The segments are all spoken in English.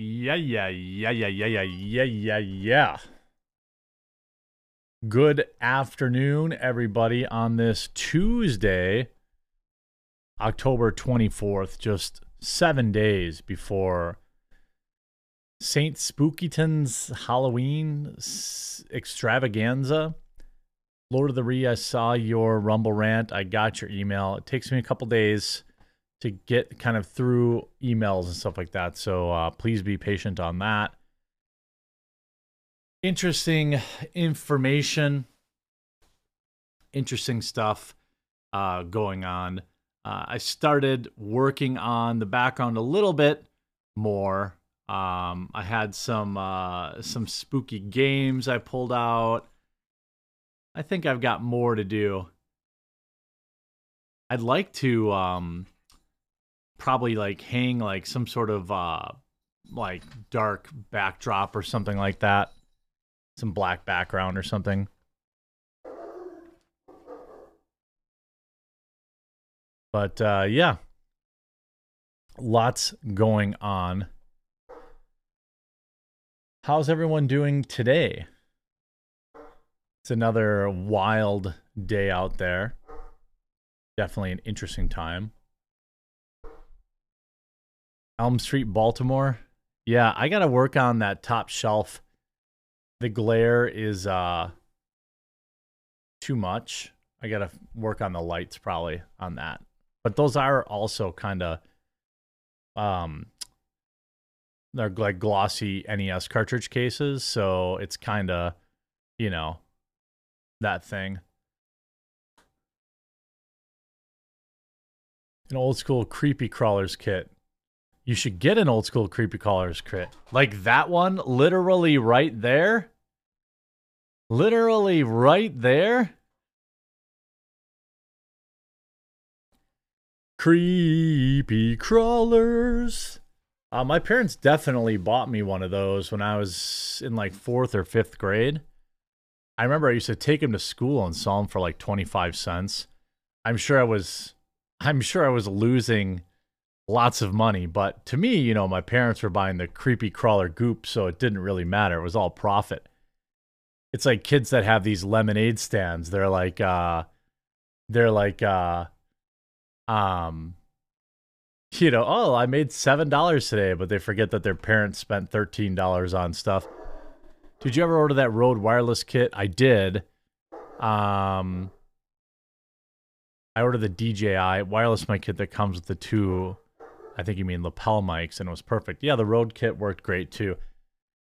Yeah, yeah, yeah, yeah, yeah, yeah, yeah, yeah. Good afternoon, everybody, on this Tuesday, October 24th, just seven days before St. Spookyton's Halloween extravaganza. Lord of the Re, I saw your Rumble rant. I got your email. It takes me a couple days to get kind of through emails and stuff like that. So uh, please be patient on that. Interesting information, interesting stuff uh, going on. Uh, I started working on the background a little bit more. Um, I had some uh, some spooky games I pulled out. I think I've got more to do. I'd like to um, probably like hang like some sort of uh like dark backdrop or something like that. Some black background or something. But uh yeah. Lots going on. How's everyone doing today? It's another wild day out there. Definitely an interesting time. Elm Street, Baltimore. Yeah, I got to work on that top shelf. The glare is uh too much. I got to work on the lights probably on that. But those are also kind of um they're like glossy NES cartridge cases, so it's kind of, you know, that thing. An old school creepy crawlers kit. You should get an old school creepy crawlers crit. Like that one, literally right there. Literally right there. Creepy crawlers. Uh, my parents definitely bought me one of those when I was in like fourth or fifth grade. I remember I used to take them to school and sell them for like 25 cents. I'm sure I was I'm sure I was losing lots of money. But to me, you know, my parents were buying the creepy crawler goop, so it didn't really matter. It was all profit. It's like kids that have these lemonade stands. They're like, uh, they're like, uh, um, you know, oh, I made seven dollars today, but they forget that their parents spent thirteen dollars on stuff. Did you ever order that Rode wireless kit? I did. Um, I ordered the DJI wireless mic kit that comes with the two I think you mean lapel mics, and it was perfect. Yeah, the Rode kit worked great too.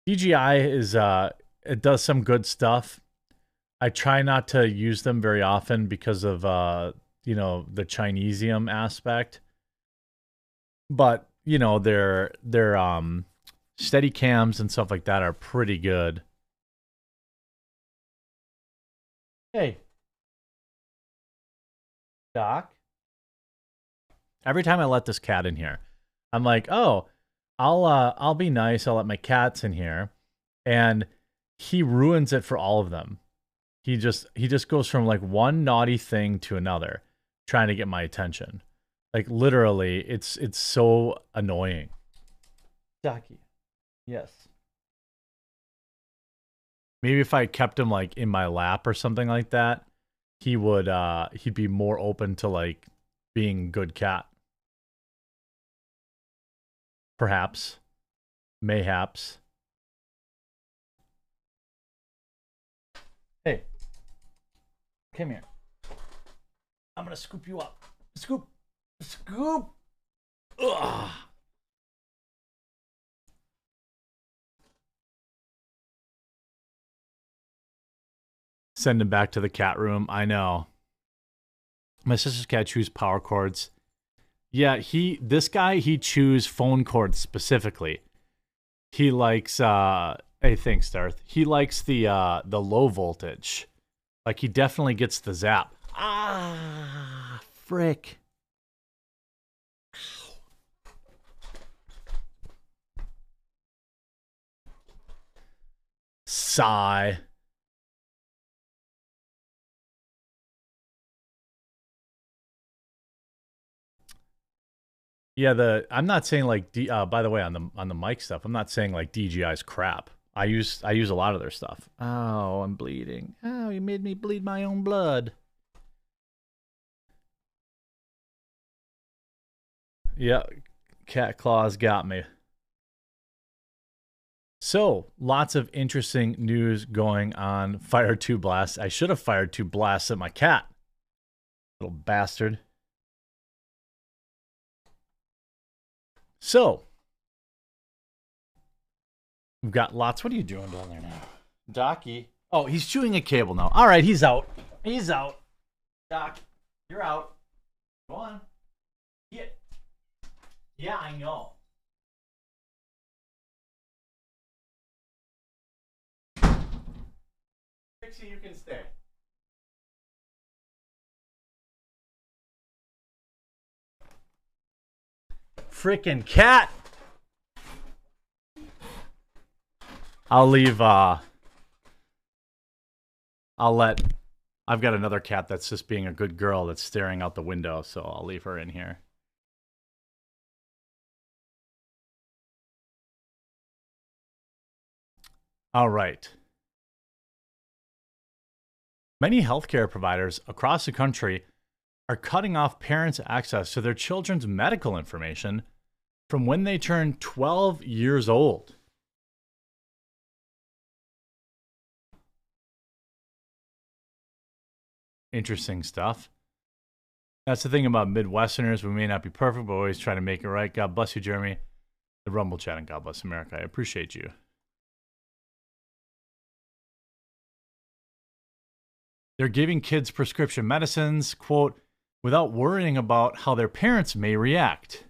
DJI is uh, it does some good stuff. I try not to use them very often because of uh, you know, the Chinesium aspect. But you know, their their um, steady cams and stuff like that are pretty good. Hey, Doc. Every time I let this cat in here, I'm like, oh, I'll uh, I'll be nice. I'll let my cats in here, and he ruins it for all of them. He just he just goes from like one naughty thing to another, trying to get my attention. Like literally, it's it's so annoying. Ducky, yes. Maybe if I kept him like in my lap or something like that, he would uh he'd be more open to like being good cat. Perhaps. Mayhaps. Hey. Come here. I'm gonna scoop you up. Scoop. Scoop. Ugh. Send him back to the cat room. I know. My sister's cat chews power cords. Yeah, he this guy he chews phone cords specifically. He likes uh hey thanks Darth. He likes the uh the low voltage. Like he definitely gets the zap. Ah frick. Sigh. Yeah, the I'm not saying like D, uh, by the way on the on the mic stuff, I'm not saying like DJI's crap. I use I use a lot of their stuff. Oh, I'm bleeding. Oh, you made me bleed my own blood. Yeah, cat claws got me. So, lots of interesting news going on. Fire two blasts. I should have fired two blasts at my cat. Little bastard. So, we've got lots. What are you doing down there now? Docky. Oh, he's chewing a cable now. All right, he's out. He's out. Doc, you're out. Go on. Yeah. Yeah, I know. Pixie, you can stay. Frickin' cat! I'll leave, uh... I'll let... I've got another cat that's just being a good girl that's staring out the window, so I'll leave her in here. All right. Many healthcare providers across the country are cutting off parents' access to their children's medical information from when they turn 12 years old. Interesting stuff. That's the thing about Midwesterners. We may not be perfect, but we always try to make it right. God bless you, Jeremy. The Rumble chat and God bless America. I appreciate you. They're giving kids prescription medicines, quote, without worrying about how their parents may react.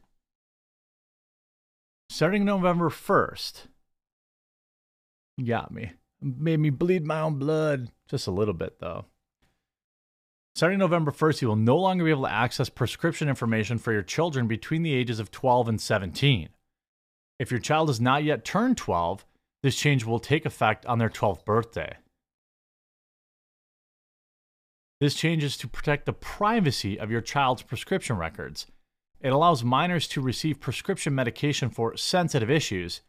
Starting November 1st, you got me. Made me bleed my own blood. Just a little bit, though. Starting November 1st, you will no longer be able to access prescription information for your children between the ages of 12 and 17. If your child has not yet turned 12, this change will take effect on their 12th birthday. This change is to protect the privacy of your child's prescription records. It allows minors to receive prescription medication for sensitive issues,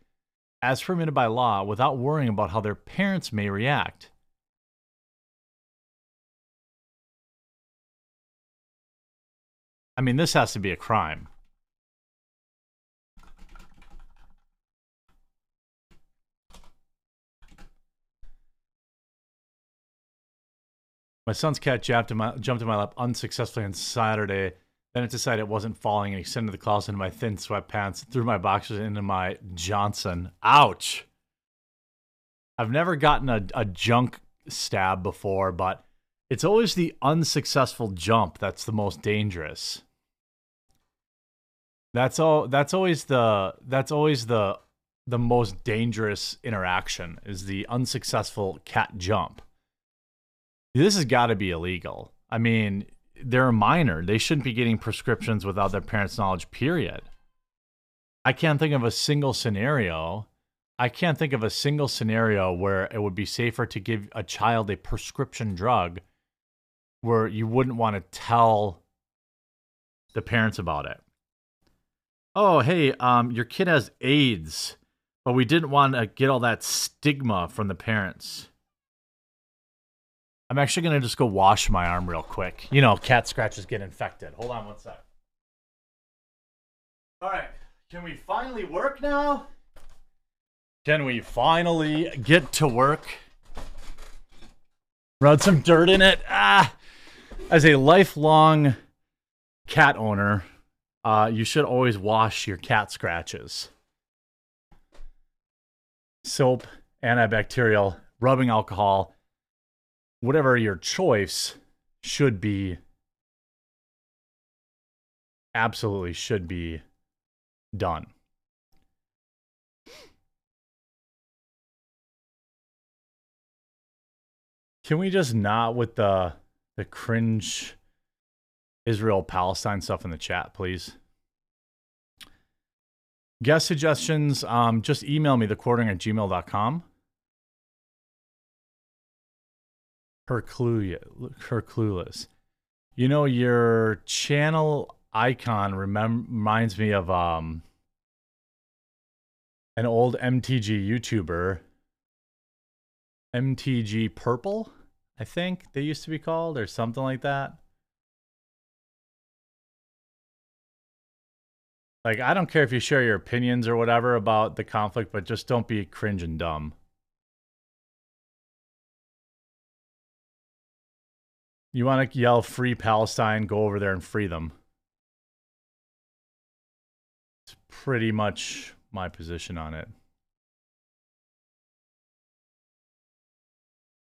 as permitted by law, without worrying about how their parents may react. I mean, this has to be a crime. My son's cat jumped in my, jumped in my lap unsuccessfully on Saturday. Then it decided it wasn't falling and extended the claws into my thin sweatpants, threw my boxers into my Johnson. Ouch. I've never gotten a, a junk stab before, but it's always the unsuccessful jump that's the most dangerous. That's all that's always the that's always the the most dangerous interaction is the unsuccessful cat jump. This has got to be illegal. I mean, they're a minor. They shouldn't be getting prescriptions without their parents' knowledge, period. I can't think of a single scenario. I can't think of a single scenario where it would be safer to give a child a prescription drug where you wouldn't want to tell the parents about it. Oh, hey, um, your kid has AIDS, but we didn't want to get all that stigma from the parents. I'm actually going to just go wash my arm real quick. You know, cat scratches get infected. Hold on one sec. All right. Can we finally work now? Can we finally get to work? Rub some dirt in it. Ah. As a lifelong cat owner, uh, you should always wash your cat scratches. Soap, antibacterial, rubbing alcohol, whatever your choice should be absolutely should be done. Can we just not with the the cringe Israel Palestine stuff in the chat, please? Guest suggestions, um, just email me the quartering at gmail.com. her her clueless. You know your channel icon remem- reminds me of um an old MTG YouTuber, MTG Purple, I think they used to be called, or something like that. Like, I don't care if you share your opinions or whatever about the conflict, but just don't be cringe and dumb. You want to yell free Palestine, go over there and free them. It's pretty much my position on it.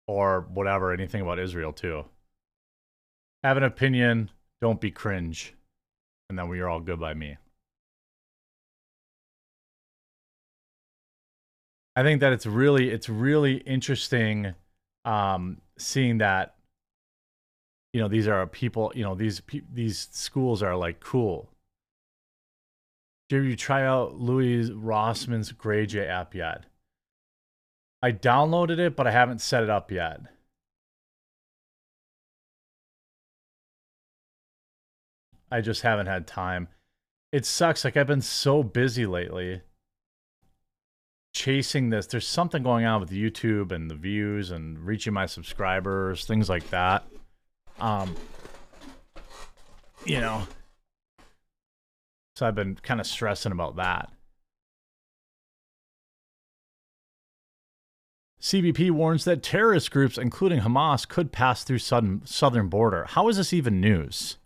Or whatever, anything about Israel too. Have an opinion, don't be cringe. And then we are all good by me. I think that it's really it's really interesting um, seeing that you know these are people you know these these schools are like cool. Did you try out Louis Rossmann's Grayjay app yet? I downloaded it, but I haven't set it up yet. I just haven't had time. It sucks. Like I've been so busy lately chasing this. There's something going on with YouTube and the views and reaching my subscribers, things like that. Um, you know, so I've been kind of stressing about that. CBP warns that terrorist groups, including Hamas, could pass through southern, southern border. How is this even news?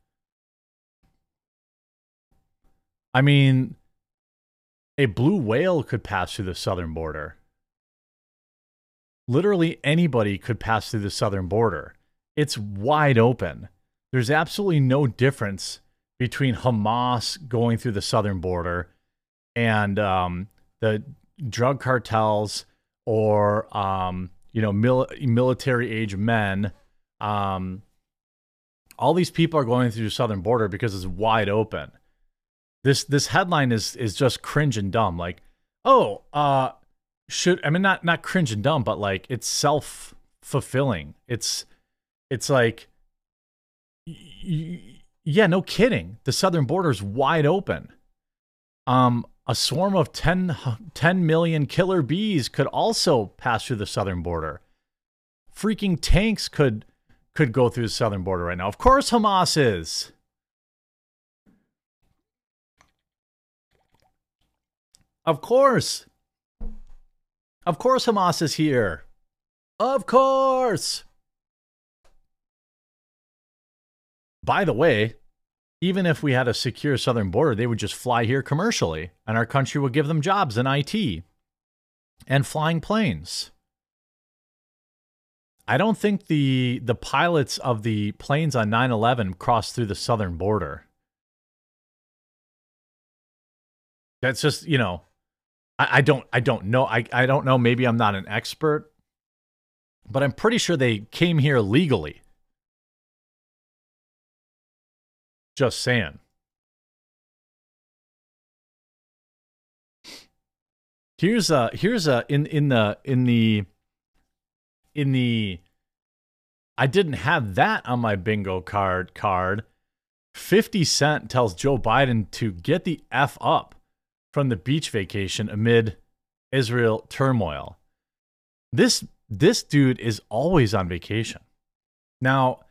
I mean, a blue whale could pass through the southern border. Literally anybody could pass through the southern border. It's wide open. There's absolutely no difference between Hamas going through the southern border and um, the drug cartels or um, you know mil- military age men. Um, all these people are going through the southern border because it's wide open. This this headline is is just cringe and dumb. Like, oh, uh, should I mean not not cringe and dumb, but like it's self fulfilling. It's it's like, yeah, no kidding. The southern border is wide open. Um, a swarm of 10, 10 million killer bees could also pass through the southern border. Freaking tanks could could go through the southern border right now. Of course, Hamas is. Of course. Of course, Hamas is here. Of course. By the way, even if we had a secure southern border, they would just fly here commercially, and our country would give them jobs in IT and flying planes. I don't think the the pilots of the planes on 9/11 crossed through the southern border. That's just, you know, I, I don't I don't know. I, I don't know. Maybe I'm not an expert, but I'm pretty sure they came here legally. Just saying. Here's a here's a in in the in the in the I didn't have that on my bingo card card. 50 Cent tells Joe Biden to get the F up from the beach vacation amid Israel turmoil. This this dude is always on vacation. Now,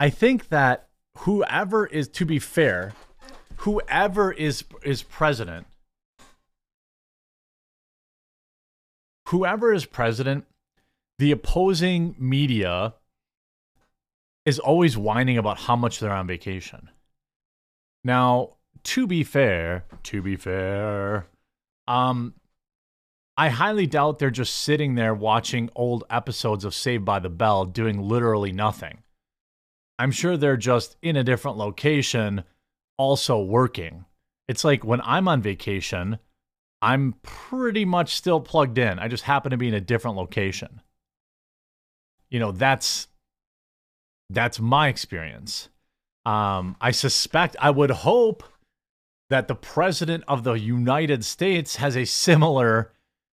I think that whoever is to be fair, whoever is is president, whoever is president, the opposing media is always whining about how much they're on vacation. Now, to be fair, to be fair, um, I highly doubt they're just sitting there watching old episodes of Saved by the Bell doing literally nothing. I'm sure they're just in a different location, also working. It's like when I'm on vacation, I'm pretty much still plugged in. I just happen to be in a different location. You know, that's that's my experience. Um, I suspect, I would hope that the president of the United States has a similar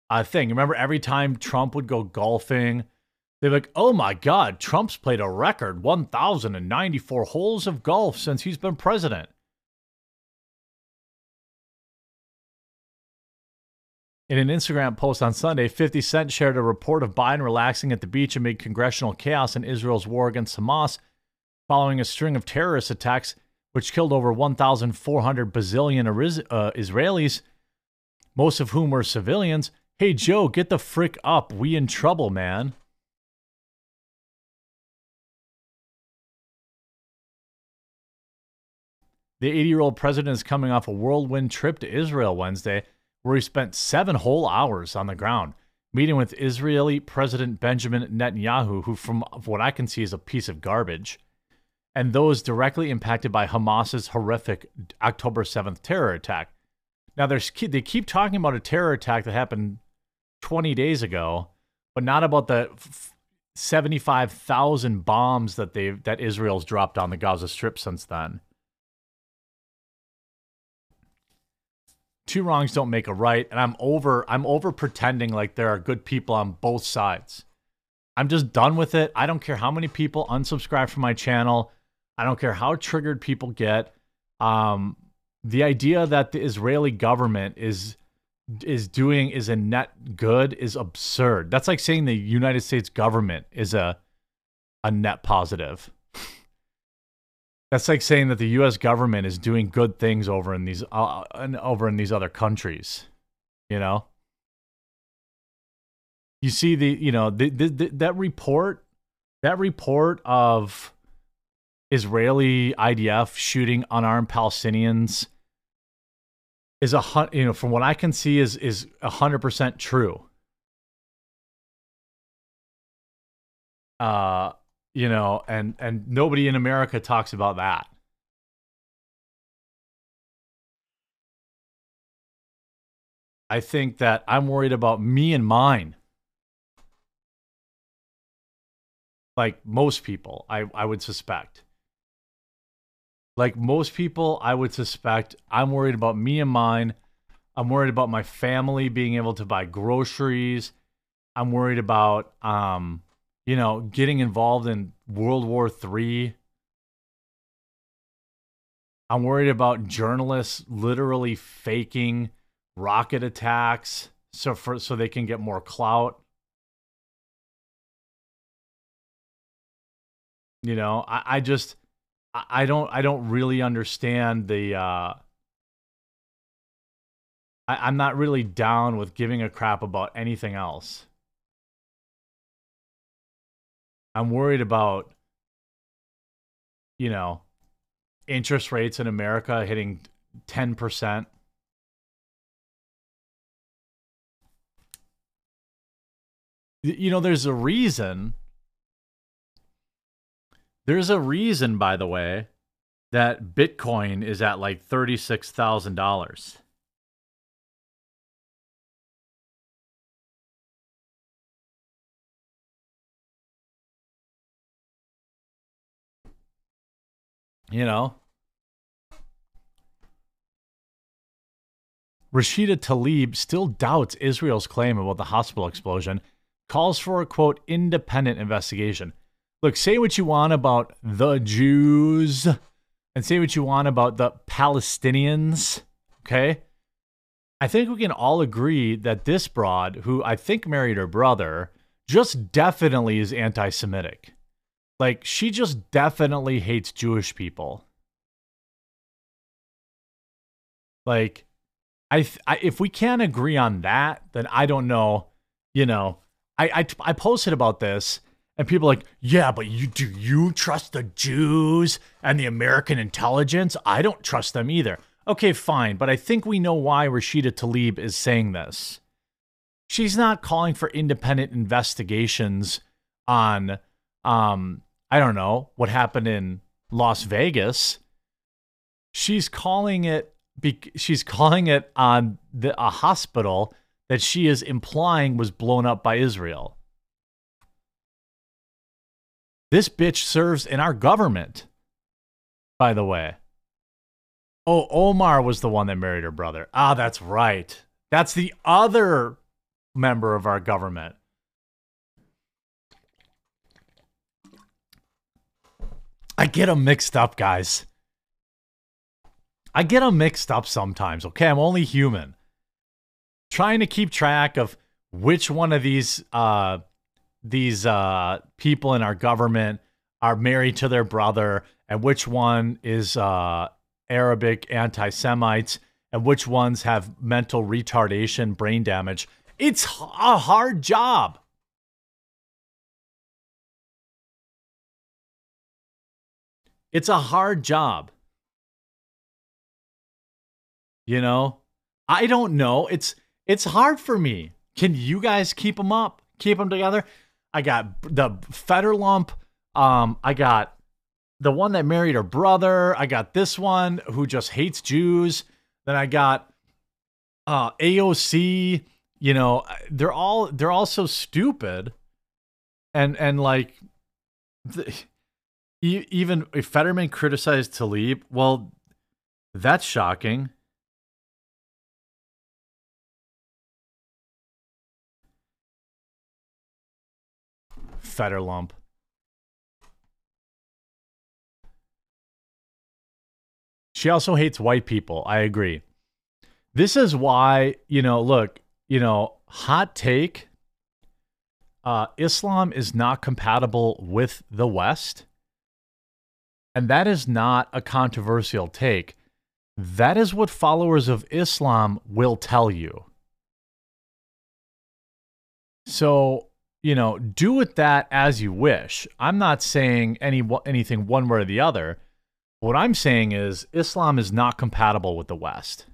uh, thing. Remember, every time Trump would go golfing, they're like, oh my God, Trump's played a record 1,094 holes of golf since he's been president. In an Instagram post on Sunday, 50 Cent shared a report of Biden relaxing at the beach amid congressional chaos in Israel's war against Hamas following a string of terrorist attacks, which killed over 1,400 bazillion uh, Israelis, most of whom were civilians. Hey, Joe, get the frick up. We in trouble, man. The 80 year old president is coming off a whirlwind trip to Israel Wednesday, where he spent seven whole hours on the ground meeting with Israeli President Benjamin Netanyahu, who, from what I can see, is a piece of garbage, and those directly impacted by Hamas's horrific October 7th terror attack. Now, there's, they keep talking about a terror attack that happened 20 days ago, but not about the 75,000 bombs that they that Israel's dropped on the Gaza Strip since then. Two wrongs don't make a right and i'm over i'm over pretending like there are good people on both sides. I'm just done with it. I don't care how many people unsubscribe from my channel. I don't care how triggered people get. Um, the idea that the israeli government is is doing is a net good is absurd. That's like saying the united states government is a a net positive that's like saying that the U.S. government is doing good things over in these uh, over in these other countries. You know, you see the you know the, the, the, that report that report of Israeli IDF shooting unarmed Palestinians is a hun- you know from what I can see is is hundred percent true. Uh, you know, and and nobody in America talks about that. I think that I'm worried about me and mine. Like most people, I, I would suspect. Like most people, I would suspect I'm worried about me and mine. I'm worried about my family being able to buy groceries. I'm worried about um you know, getting involved in World War III. I'm worried about journalists literally faking rocket attacks so for so they can get more clout. You know, I, I just I don't I don't really understand the uh I, I'm not really down with giving a crap about anything else. I'm worried about, you know, interest rates in America hitting 10%. You know, there's a reason. There's a reason, by the way, that Bitcoin is at like $36,000. You know? Rashida Tlaib still doubts Israel's claim about the hospital explosion, calls for a quote independent investigation. Look, say what you want about the Jews and say what you want about the Palestinians, okay? I think we can all agree that this broad, who I think married her brother, just definitely is anti Semitic. Like she just definitely hates Jewish people. Like I, th- I if we can't agree on that, then I don't know, you know. I I, I posted about this and people like, "Yeah, but you do you trust the Jews and the American intelligence? I don't trust them either." Okay, fine, but I think we know why Rashida Tlaib is saying this. She's not calling for independent investigations on um I don't know, what happened in Las Vegas. She's calling it she's calling it on the, a hospital that she is implying was blown up by Israel. This bitch serves in our government, by the way. Oh, Omar was the one that married her brother. Ah, that's right. That's the other member of our government. I get them mixed up, guys. I get them mixed up sometimes, okay? I'm only human. trying to keep track of which one of these uh, these uh, people in our government are married to their brother and which one is uh, Arabic anti Semites and which ones have mental retardation, brain damage. It's a hard job. It's a hard job. You know, I don't know. It's it's hard for me. Can you guys keep them up? Keep them together? I got the Fetterlump. Um, I got the one that married her brother. I got this one who just hates Jews. Then I got uh, AOC. You know, they're all they're all so stupid, and and like, even if Fetterman criticized Tlaib, well, that's shocking. Fetterlump. She also hates white people. I agree. This is why, you know, look, you know, hot take uh, Islam is not compatible with the West. And that is not a controversial take. That is what followers of Islam will tell you. So, you know, do with that as you wish. I'm not saying any anything one way or the other. What I'm saying is Islam is not compatible with the West.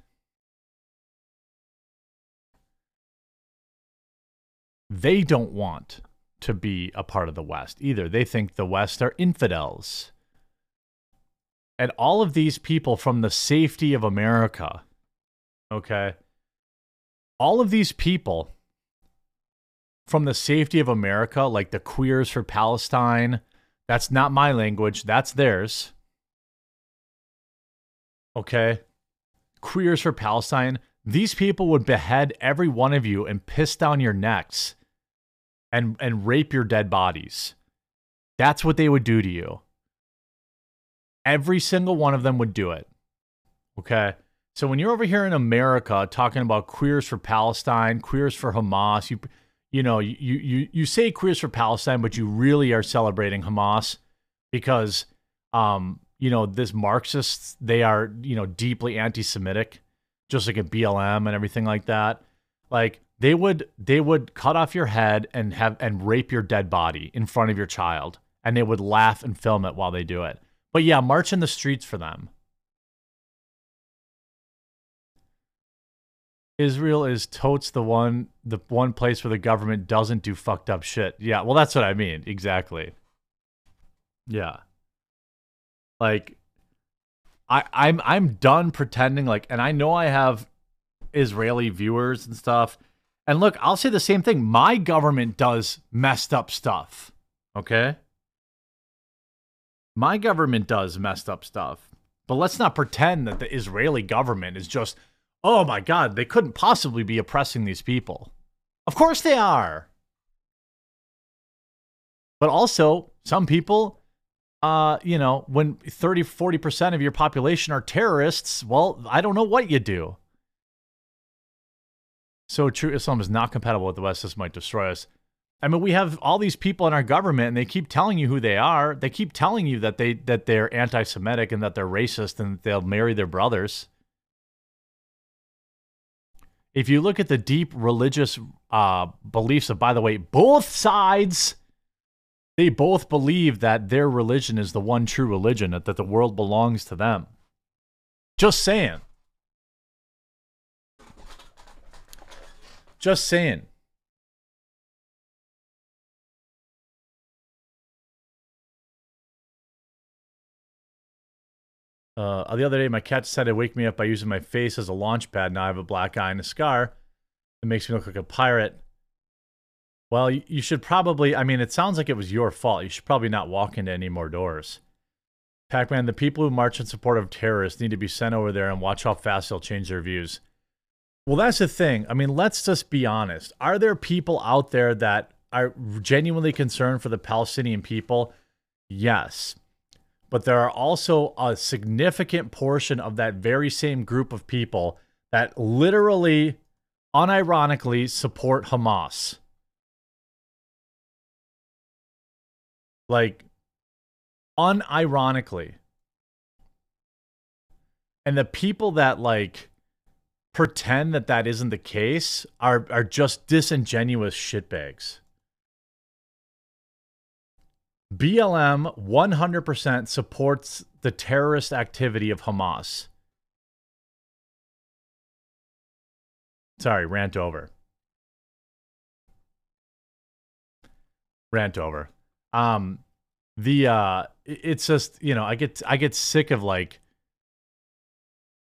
They don't want to be a part of the West either. They think the West are infidels. And all of these people from the safety of America, okay, all of these people from the safety of America, like the queers for Palestine, that's not my language, that's theirs okay, queers for Palestine, these people would behead every one of you and piss down your necks and and rape your dead bodies. That's what they would do to you. Every single one of them would do it. Okay? So when you're over here in America talking about queers for Palestine, queers for Hamas, you you know, you you you say queers for Palestine, but you really are celebrating Hamas because um you know, this Marxists, they are, you know, deeply anti-Semitic, just like a BLM and everything like that. Like they would they would cut off your head and have and rape your dead body in front of your child. And they would laugh and film it while they do it. But yeah, march in the streets for them. Israel is totes the one the one place where the government doesn't do fucked up shit. Yeah, well that's what I mean. Exactly. Yeah. Like I I'm I'm done pretending like and I know I have Israeli viewers and stuff. And look, I'll say the same thing. My government does messed up stuff. Okay? My government does messed up stuff. But let's not pretend that the Israeli government is just, oh my God, they couldn't possibly be oppressing these people. Of course they are. But also, some people uh, you know, when 30, 40% of your population are terrorists, well, I don't know what you do. So true Islam is not compatible with the West. This might destroy us. I mean, we have all these people in our government, and they keep telling you who they are. They keep telling you that they that they're anti-Semitic and that they're racist and they'll marry their brothers. If you look at the deep religious uh, beliefs of, by the way, both sides they both believe that their religion is the one true religion, that, that the world belongs to them. Just saying. Just saying. Uh, the other day, my cat decided to wake me up by using my face as a launch pad. Now I have a black eye and a scar. It makes me look like a pirate. Well, you should probably, I mean, it sounds like it was your fault. You should probably not walk into any more doors. Pac Man, the people who march in support of terrorists need to be sent over there and watch how fast they'll change their views. Well, that's the thing. I mean, let's just be honest. Are there people out there that are genuinely concerned for the Palestinian people? Yes. But there are also a significant portion of that very same group of people that literally unironically support Hamas. Like, unironically. And the people that like pretend that that isn't the case are are just disingenuous shitbags. BLM 100% supports the terrorist activity of Hamas. Sorry, rant over. Rant over. Um the uh it's just, you know, I get I get sick of like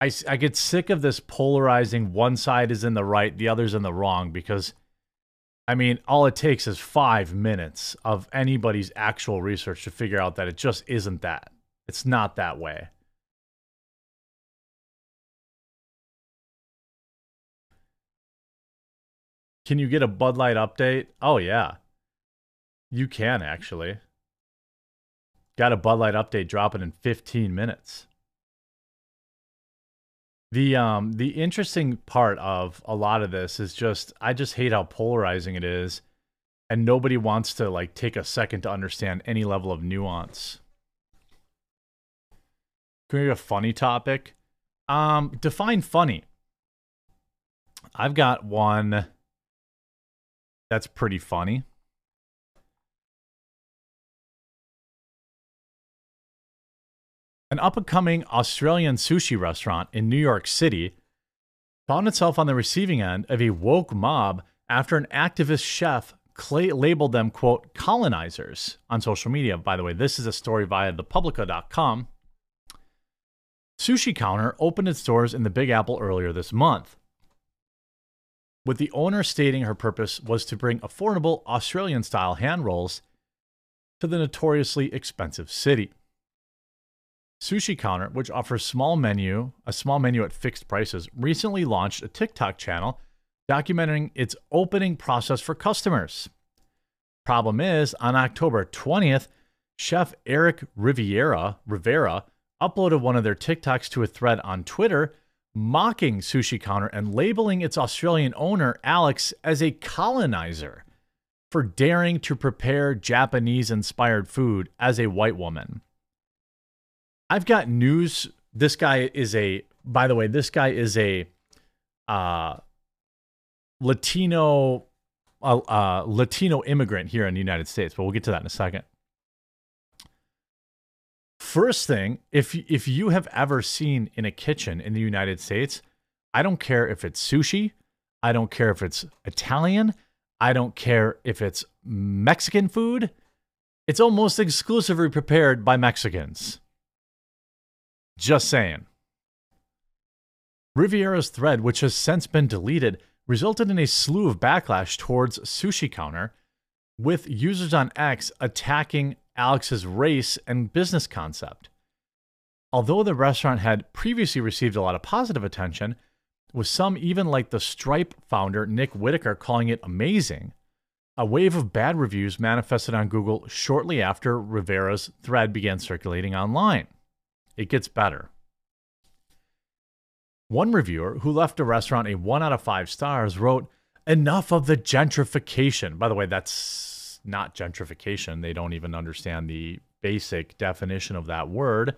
I, I get sick of this polarizing one side is in the right, the other's in the wrong because I mean, all it takes is five minutes of anybody's actual research to figure out that it just isn't that. It's not that way. Can you get a Bud Light update? Oh, yeah. You can actually. Got a Bud Light update dropping in 15 minutes. The um the interesting part of a lot of this is just I just hate how polarizing it is and nobody wants to like take a second to understand any level of nuance. Can we a funny topic? Um define funny. I've got one that's pretty funny. An up and coming Australian sushi restaurant in New York City found itself on the receiving end of a woke mob after an activist chef labeled them, quote, colonizers on social media. By the way, this is a story via thepublica.com. Sushi Counter opened its doors in the Big Apple earlier this month, with the owner stating her purpose was to bring affordable Australian style hand rolls to the notoriously expensive city. Sushi Counter, which offers small menu, a small menu at fixed prices, recently launched a TikTok channel documenting its opening process for customers. Problem is, on October 20th, chef Eric Riviera, Rivera uploaded one of their TikToks to a thread on Twitter mocking Sushi Counter and labeling its Australian owner, Alex, as a colonizer for daring to prepare Japanese inspired food as a white woman. I've got news. This guy is a, by the way, this guy is a uh, Latino, uh, uh, Latino immigrant here in the United States, but we'll get to that in a second. First thing, if if you have ever seen in a kitchen in the United States, I don't care if it's sushi, I don't care if it's Italian, I don't care if it's Mexican food. It's almost exclusively prepared by Mexicans. Just saying. Riviera's thread, which has since been deleted, resulted in a slew of backlash towards Sushi Counter, with users on X attacking Alex's race and business concept. Although the restaurant had previously received a lot of positive attention, with some even like the Stripe founder Nick Whitaker calling it amazing, a wave of bad reviews manifested on Google shortly after Rivera's thread began circulating online. It gets better. One reviewer who left a restaurant a 1 out of 5 stars wrote, Enough of the gentrification. By the way, that's not gentrification. They don't even understand the basic definition of that word.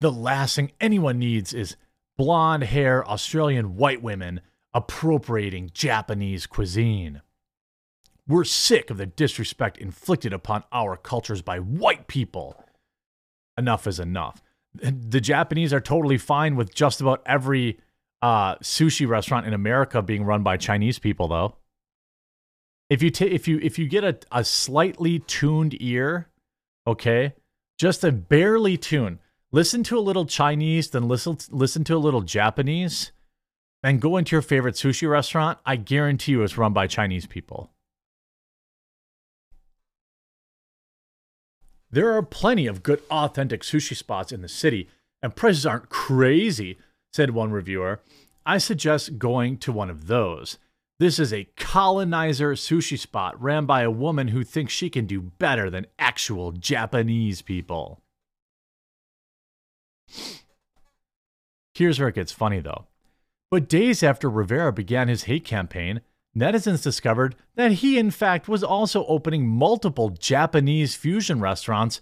The last thing anyone needs is blonde hair Australian white women appropriating Japanese cuisine. We're sick of the disrespect inflicted upon our cultures by white people. Enough is enough the Japanese are totally fine with just about every uh, sushi restaurant in America being run by Chinese people, though. If you t- if you if you get a, a slightly tuned ear, okay, just a barely tuned, listen to a little Chinese, then listen listen to a little Japanese, and go into your favorite sushi restaurant. I guarantee you, it's run by Chinese people. There are plenty of good, authentic sushi spots in the city, and prices aren't crazy, said one reviewer. I suggest going to one of those. This is a colonizer sushi spot ran by a woman who thinks she can do better than actual Japanese people. Here's where it gets funny though. But days after Rivera began his hate campaign, netizens discovered that he, in fact, was also opening multiple Japanese fusion restaurants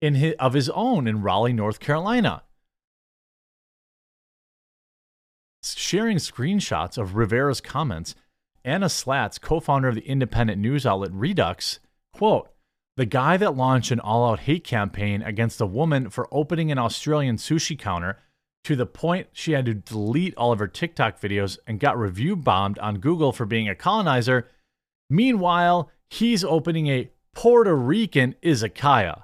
his, of his own in Raleigh, North Carolina. Sharing screenshots of Rivera's comments, Anna Slatz, co founder of the independent news outlet Reduxx, quote, the guy that launched an all out hate campaign against a woman for opening an Australian sushi counter to the point she had to delete all of her TikTok videos and got review bombed on Google for being a colonizer. Meanwhile, he's opening a Puerto Rican izakaya.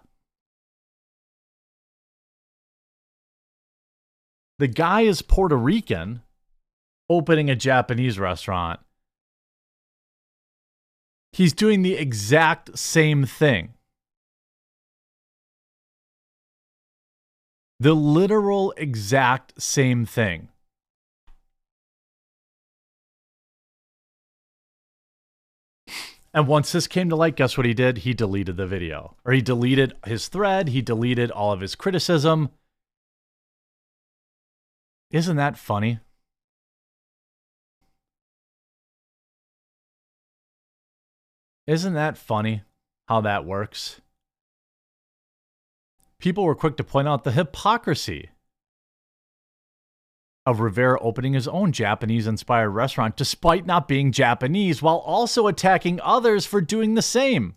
The guy is Puerto Rican opening a Japanese restaurant. He's doing the exact same thing. The literal exact same thing. And once this came to light, guess what he did? He deleted the video. Or he deleted his thread, he deleted all of his criticism. Isn't that funny? Isn't that funny how that works? People were quick to point out the hypocrisy of Rivera opening his own Japanese inspired restaurant despite not being Japanese, while also attacking others for doing the same.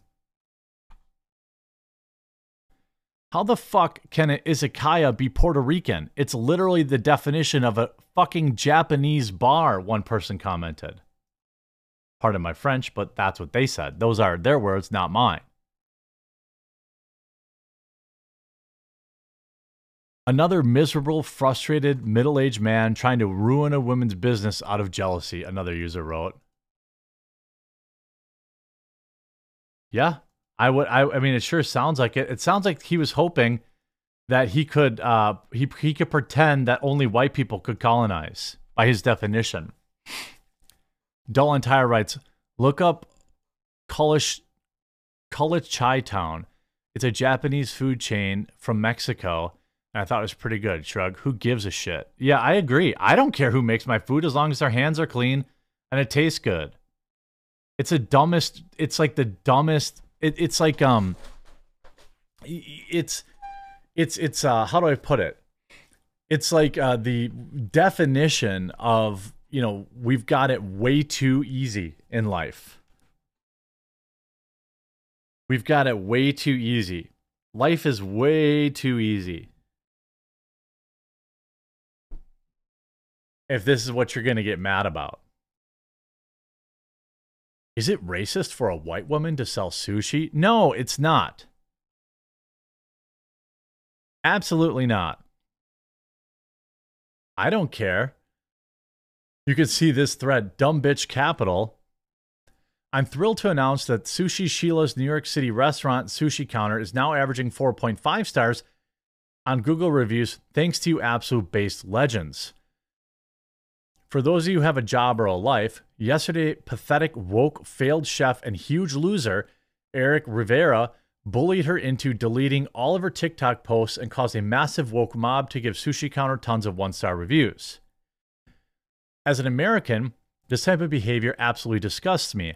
How the fuck can an izakaya be Puerto Rican? It's literally the definition of a fucking Japanese bar, one person commented. Pardon my French, but that's what they said. Those are their words, not mine. Another miserable, frustrated, middle aged man trying to ruin a woman's business out of jealousy, another user wrote. Yeah, I would. I, I mean, it sure sounds like it. It sounds like he was hoping that he could, uh, he, he could pretend that only white people could colonize by his definition. Dull Entire writes, look up Kulish, Kulich Chai Town. It's a Japanese food chain from Mexico and I thought it was pretty good. Shrug. Who gives a shit? Yeah, I agree. I don't care who makes my food as long as their hands are clean and it tastes good. It's a dumbest. It's like the dumbest. It, it's like um. It's, it's it's uh. How do I put it? It's like uh, the definition of you know we've got it way too easy in life. We've got it way too easy. Life is way too easy. If this is what you're going to get mad about. Is it racist for a white woman to sell sushi? No, it's not. Absolutely not. I don't care. You can see this thread, Dumb Bitch Capital. I'm thrilled to announce that Sushi Sheila's New York City restaurant sushi counter is now averaging 4.5 stars on Google reviews thanks to you absolute based legends. For those of you who have a job or a life, yesterday, pathetic, woke, failed chef and huge loser, Eric Rivera, bullied her into deleting all of her TikTok posts and caused a massive woke mob to give Sushi Counter tons of one star reviews. As an American, this type of behavior absolutely disgusts me.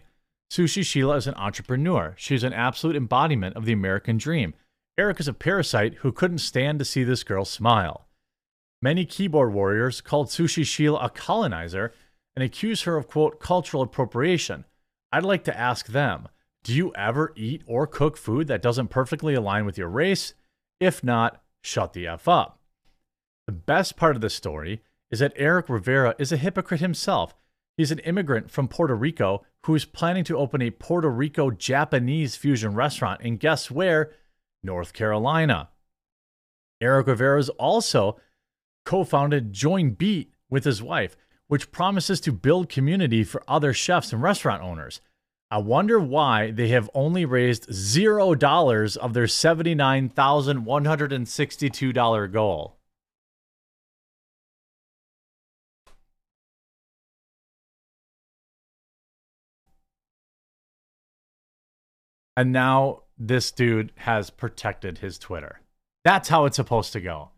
Sushi Sheila is an entrepreneur. She's an absolute embodiment of the American dream. Eric is a parasite who couldn't stand to see this girl smile. Many keyboard warriors called Sushi Sheila a colonizer and accuse her of, quote, cultural appropriation. I'd like to ask them do you ever eat or cook food that doesn't perfectly align with your race? If not, shut the F up. The best part of the story is that Eric Rivera is a hypocrite himself. He's an immigrant from Puerto Rico who is planning to open a Puerto Rico Japanese fusion restaurant. And guess where? North Carolina. Eric Rivera is also co founded Join Beat with his wife, which promises to build community for other chefs and restaurant owners. I wonder why they have only raised zero dollars of their $79,162 goal. And now this dude has protected his Twitter. That's how it's supposed to go.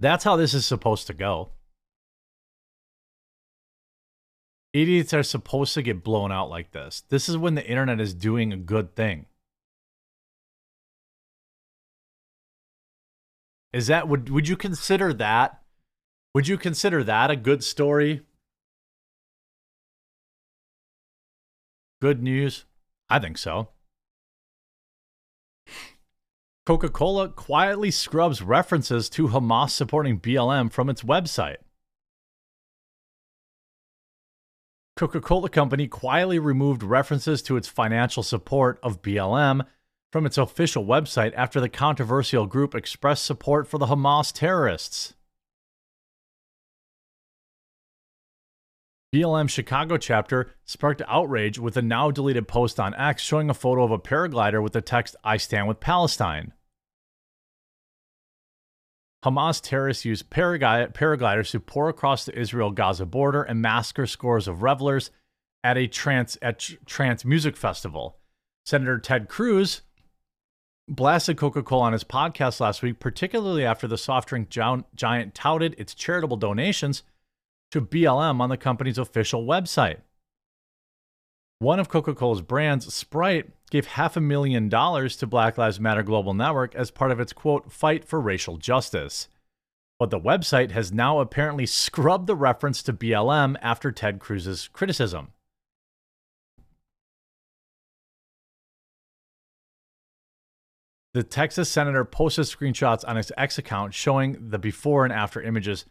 That's how this is supposed to go. Idiots are supposed to get blown out like this. This is when the internet is doing a good thing. Is that would would you consider that? Would you consider that a good story? Good news? I think so. Coca Cola quietly scrubs references to Hamas supporting BLM from its website. Coca Cola Company quietly removed references to its financial support of BLM from its official website after the controversial group expressed support for the Hamas terrorists. BLM Chicago chapter sparked outrage with a now deleted post on X showing a photo of a paraglider with the text, I stand with Palestine. Hamas terrorists used paragliders to pour across the Israel Gaza border and massacre scores of revelers at a trance, at trance music festival. Senator Ted Cruz blasted Coca Cola on his podcast last week, particularly after the soft drink giant touted its charitable donations to BLM on the company's official website. One of Coca Cola's brands, Sprite, gave half a million dollars to Black Lives Matter Global Network as part of its quote, fight for racial justice. But the website has now apparently scrubbed the reference to BLM after Ted Cruz's criticism. The Texas senator posted screenshots on his X account showing the before and after images.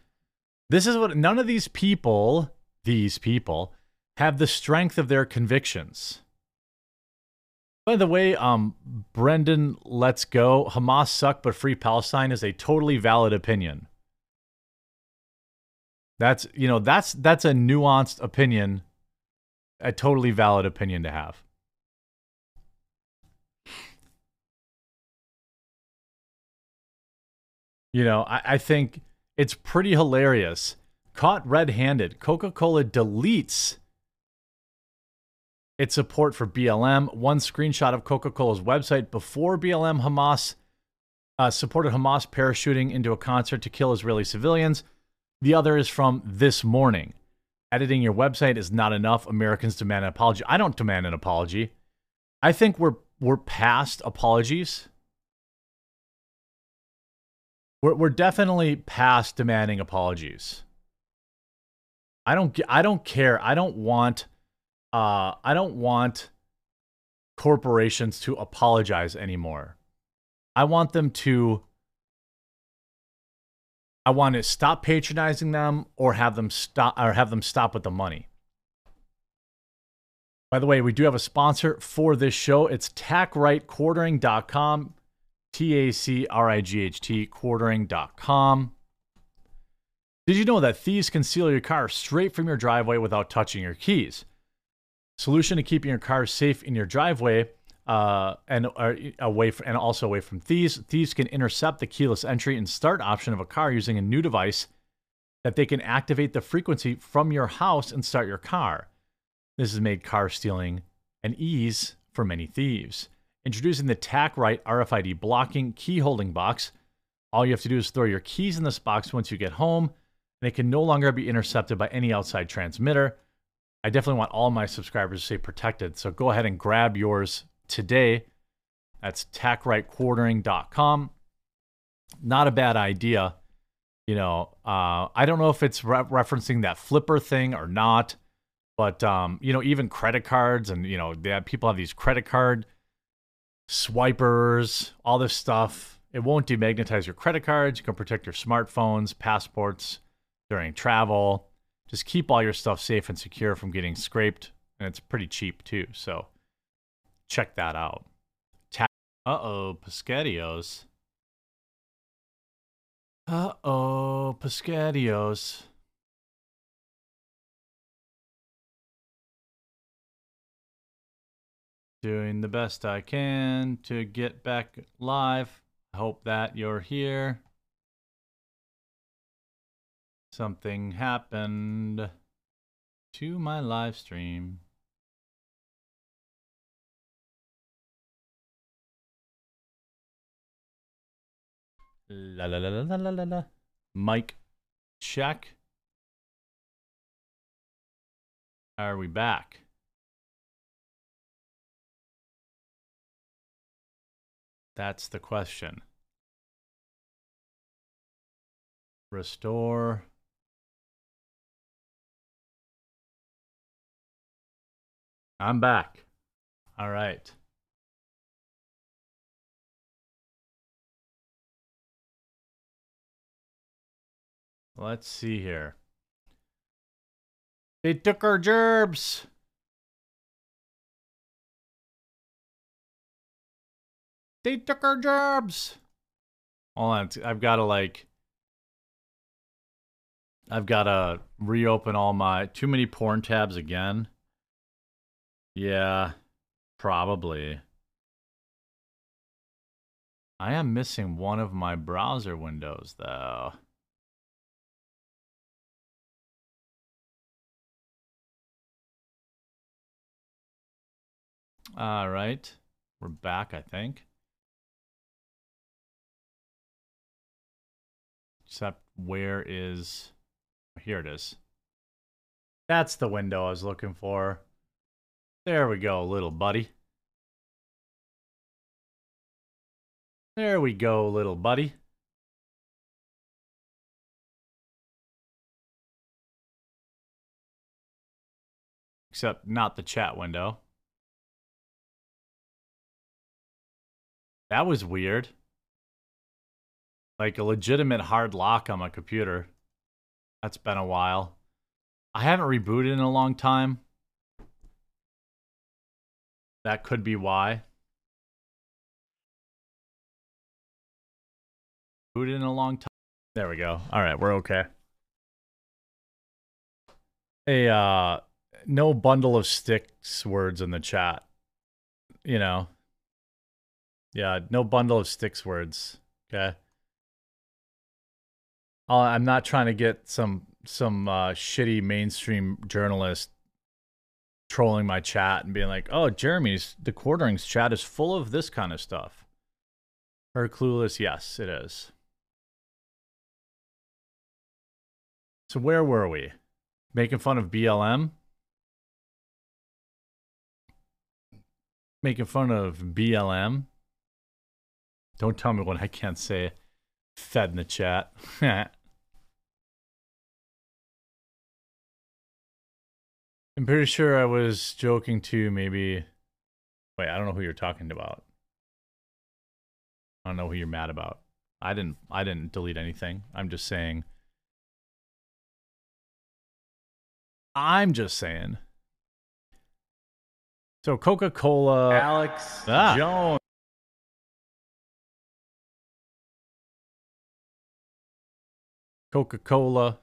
This is what none of these people, these people, have the strength of their convictions. By the way, um, Brendan, let's go. Hamas suck, but free Palestine is a totally valid opinion. That's you know that's that's a nuanced opinion, a totally valid opinion to have. You know, I, I think it's pretty hilarious. Caught red handed, Coca Cola deletes its support for BLM. One screenshot of Coca Cola's website before BLM Hamas uh, supported Hamas parachuting into a concert to kill Israeli civilians. The other is from this morning. Editing your website is not enough. Americans demand an apology. I don't demand an apology. I think we're we're past apologies. We're we're definitely past demanding apologies. I don't I don't care. I don't want uh I don't want corporations to apologize anymore. I want them to I want to stop patronizing them or have them stop or have them stop with the money. By the way, we do have a sponsor for this show. It's tacrightquartering.com. T A C R I G H T quartering.com. Did you know that thieves can steal your car straight from your driveway without touching your keys? Solution to keeping your car safe in your driveway uh, and uh, away from, and also away from thieves. Thieves can intercept the keyless entry and start option of a car using a new device that they can activate the frequency from your house and start your car. This has made car stealing an ease for many thieves. Introducing the TACRIGHT RFID blocking key holding box. All you have to do is throw your keys in this box once you get home, and it can no longer be intercepted by any outside transmitter. I definitely want all my subscribers to stay protected, so go ahead and grab yours today. That's tacrightquartering.com. Not a bad idea. You know, uh, I don't know if it's re- referencing that flipper thing or not, but um, you know, even credit cards and you know, they have, people have these credit card swipers, all this stuff. It won't demagnetize your credit cards. You can protect your smartphones, passports during travel. Just keep all your stuff safe and secure from getting scraped. And it's pretty cheap too. So check that out. Ta- uh oh, SpaghettiOs. Uh oh, SpaghettiOs. doing the best I can to get back live. I hope that you're here. Something happened to my live stream. La la la la la la la. Mic check. Are we back? That's the question. Restore. I'm back. All right. Let's see here. They took our gerbs. They took our jobs. Hold on, I've got to like. I've got to reopen all my too many porn tabs again. Yeah, probably. I am missing one of my browser windows though. All right. We're back, I think. Except where is... Here it is. That's the window I was looking for. There we go, little buddy. There we go, little buddy. Except not the chat window. That was weird. Like a legitimate hard lock on my computer. That's been a while. I haven't rebooted in a long time. That could be why. Booted in a long time. There we go. All right, we're okay. A uh no bundle of sticks words in the chat. You know, yeah, no bundle of sticks words. Okay. I'm not trying to get some some uh, shitty mainstream journalist trolling my chat and being like, "Oh, Jeremy's the quarterings chat is full of this kind of stuff." Her clueless, yes, it is. So where were we? Making fun of BLM? Making fun of BLM? Don't tell me what I can't say. Fed in the chat. I'm pretty sure I was joking too, maybe. Wait, I don't know who you're talking about. I don't know who you're mad about. I didn't I didn't delete anything. I'm just saying I'm just saying. So Coca-Cola Alex ah. Jones Coca Cola,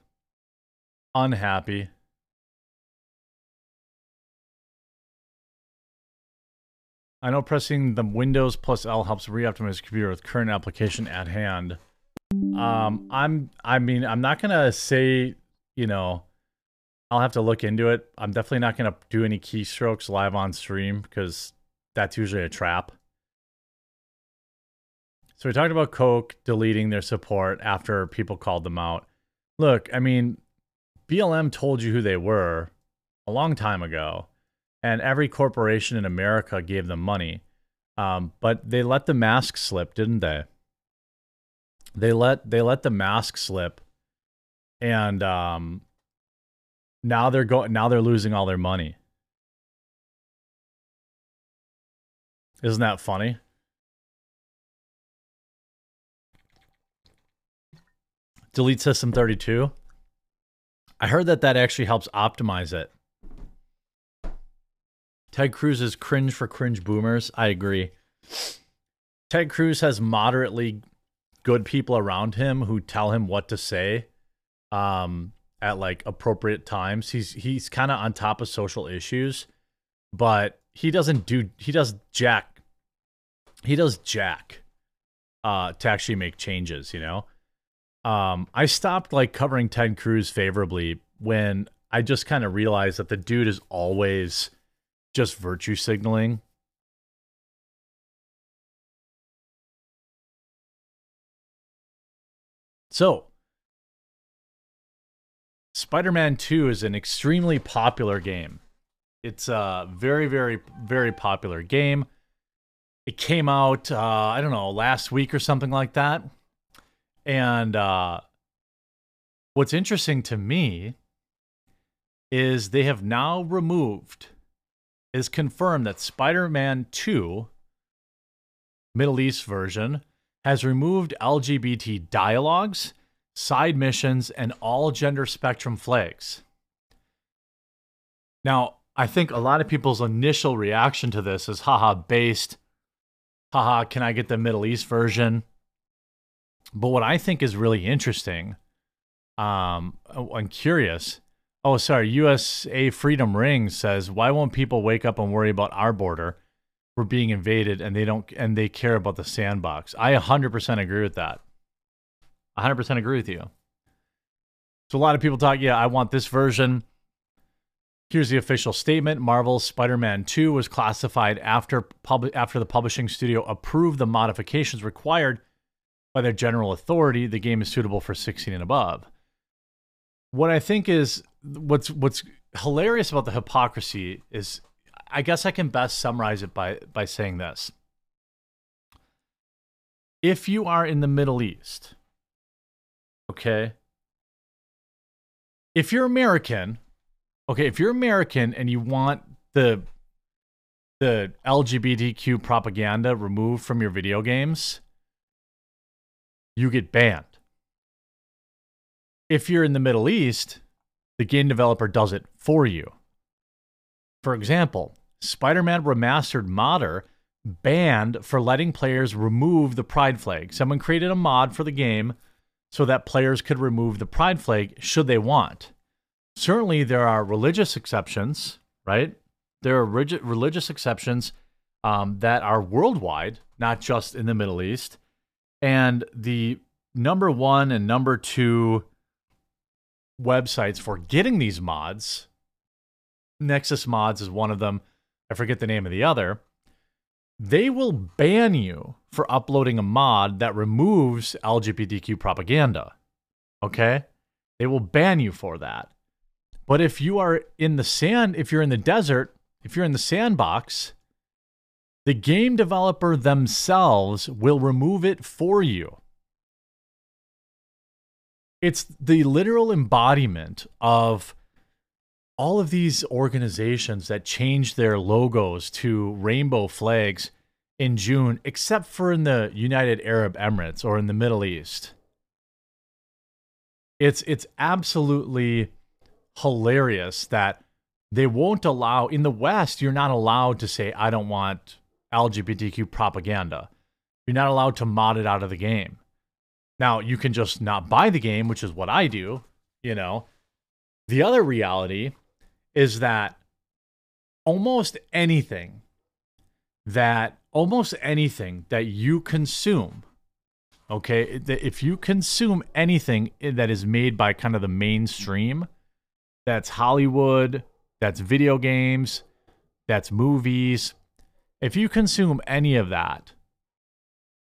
unhappy. I know pressing the Windows plus L helps re-optimize computer with current application at hand. Um, I'm, I mean, I'm not gonna say, you know, I'll have to look into it. I'm definitely not gonna do any keystrokes live on stream because that's usually a trap. So we talked about Coke deleting their support after people called them out. Look, I mean, BLM told you who they were a long time ago, and every corporation in America gave them money. Um, but they let the mask slip, didn't they? They let they let the mask slip, and um, now they're going. Now they're losing all their money. Isn't that funny? delete system 32 i heard that that actually helps optimize it ted cruz is cringe for cringe boomers. I agree. Ted cruz has moderately good people around him who tell him what to say um at like appropriate times. He's he's kind of on top of social issues but he doesn't do he does jack he does jack uh to actually make changes you know? Um, I stopped like covering Ted Cruz favorably when I just kind of realized that the dude is always just virtue signaling. So, Spider-Man 2 is an extremely popular game. It's a very, very, very popular game. It came out, uh, I don't know, last week or something like that. And uh, what's interesting to me is they have now removed, is confirmed that Spider Man 2, Middle East version, has removed LGBT dialogues, side missions, and all gender spectrum flags. Now, I think a lot of people's initial reaction to this is haha, based. Haha, can I get the Middle East version? But what I think is really interesting, um, I'm curious, Oh, sorry. USA Freedom Ring says, "Why won't people wake up and worry about our border? We're being invaded, and they don't, and they care about the sandbox." I 100% agree with that. 100% agree with you. So a lot of people talk, yeah, I want this version. Here's the official statement: Marvel's Spider-Man 2 was classified after pub- after the publishing studio approved the modifications required by their general authority. The game is suitable for 16 and above. What I think is what's what's hilarious about the hypocrisy is I guess I can best summarize it by by saying this. If you are in the Middle East, okay? If you're American, okay, if you're American and you want the the LGBTQ propaganda removed from your video games, you get banned. If you're in the Middle East the game developer does it for you. For example, Spider Man Remastered Modder banned for letting players remove the pride flag. Someone created a mod for the game so that players could remove the pride flag should they want. Certainly, there are religious exceptions, right? There are rigid, religious exceptions um, that are worldwide, not just in the Middle East. And the number one and number two websites for getting these mods. Nexus Mods is one of them. I forget the name of the other. They will ban you for uploading a mod that removes LGBTQ propaganda. Okay? They will ban you for that. But if you are in the sand, if you're in the desert, if you're in the sandbox, the game developer themselves will remove it for you it's the literal embodiment of all of these organizations that changed their logos to rainbow flags in June, except for in the United Arab Emirates or in the Middle East. It's it's absolutely hilarious that they won't allow in the West. You're not allowed to say I don't want LGBTQ propaganda. You're not allowed to mod it out of the game. Now, you can just not buy the game, which is what I do, you know. The other reality is that almost anything that almost anything that you consume okay if you consume anything that is made by kind of the mainstream that's hollywood that's video games that's movies if you consume any of that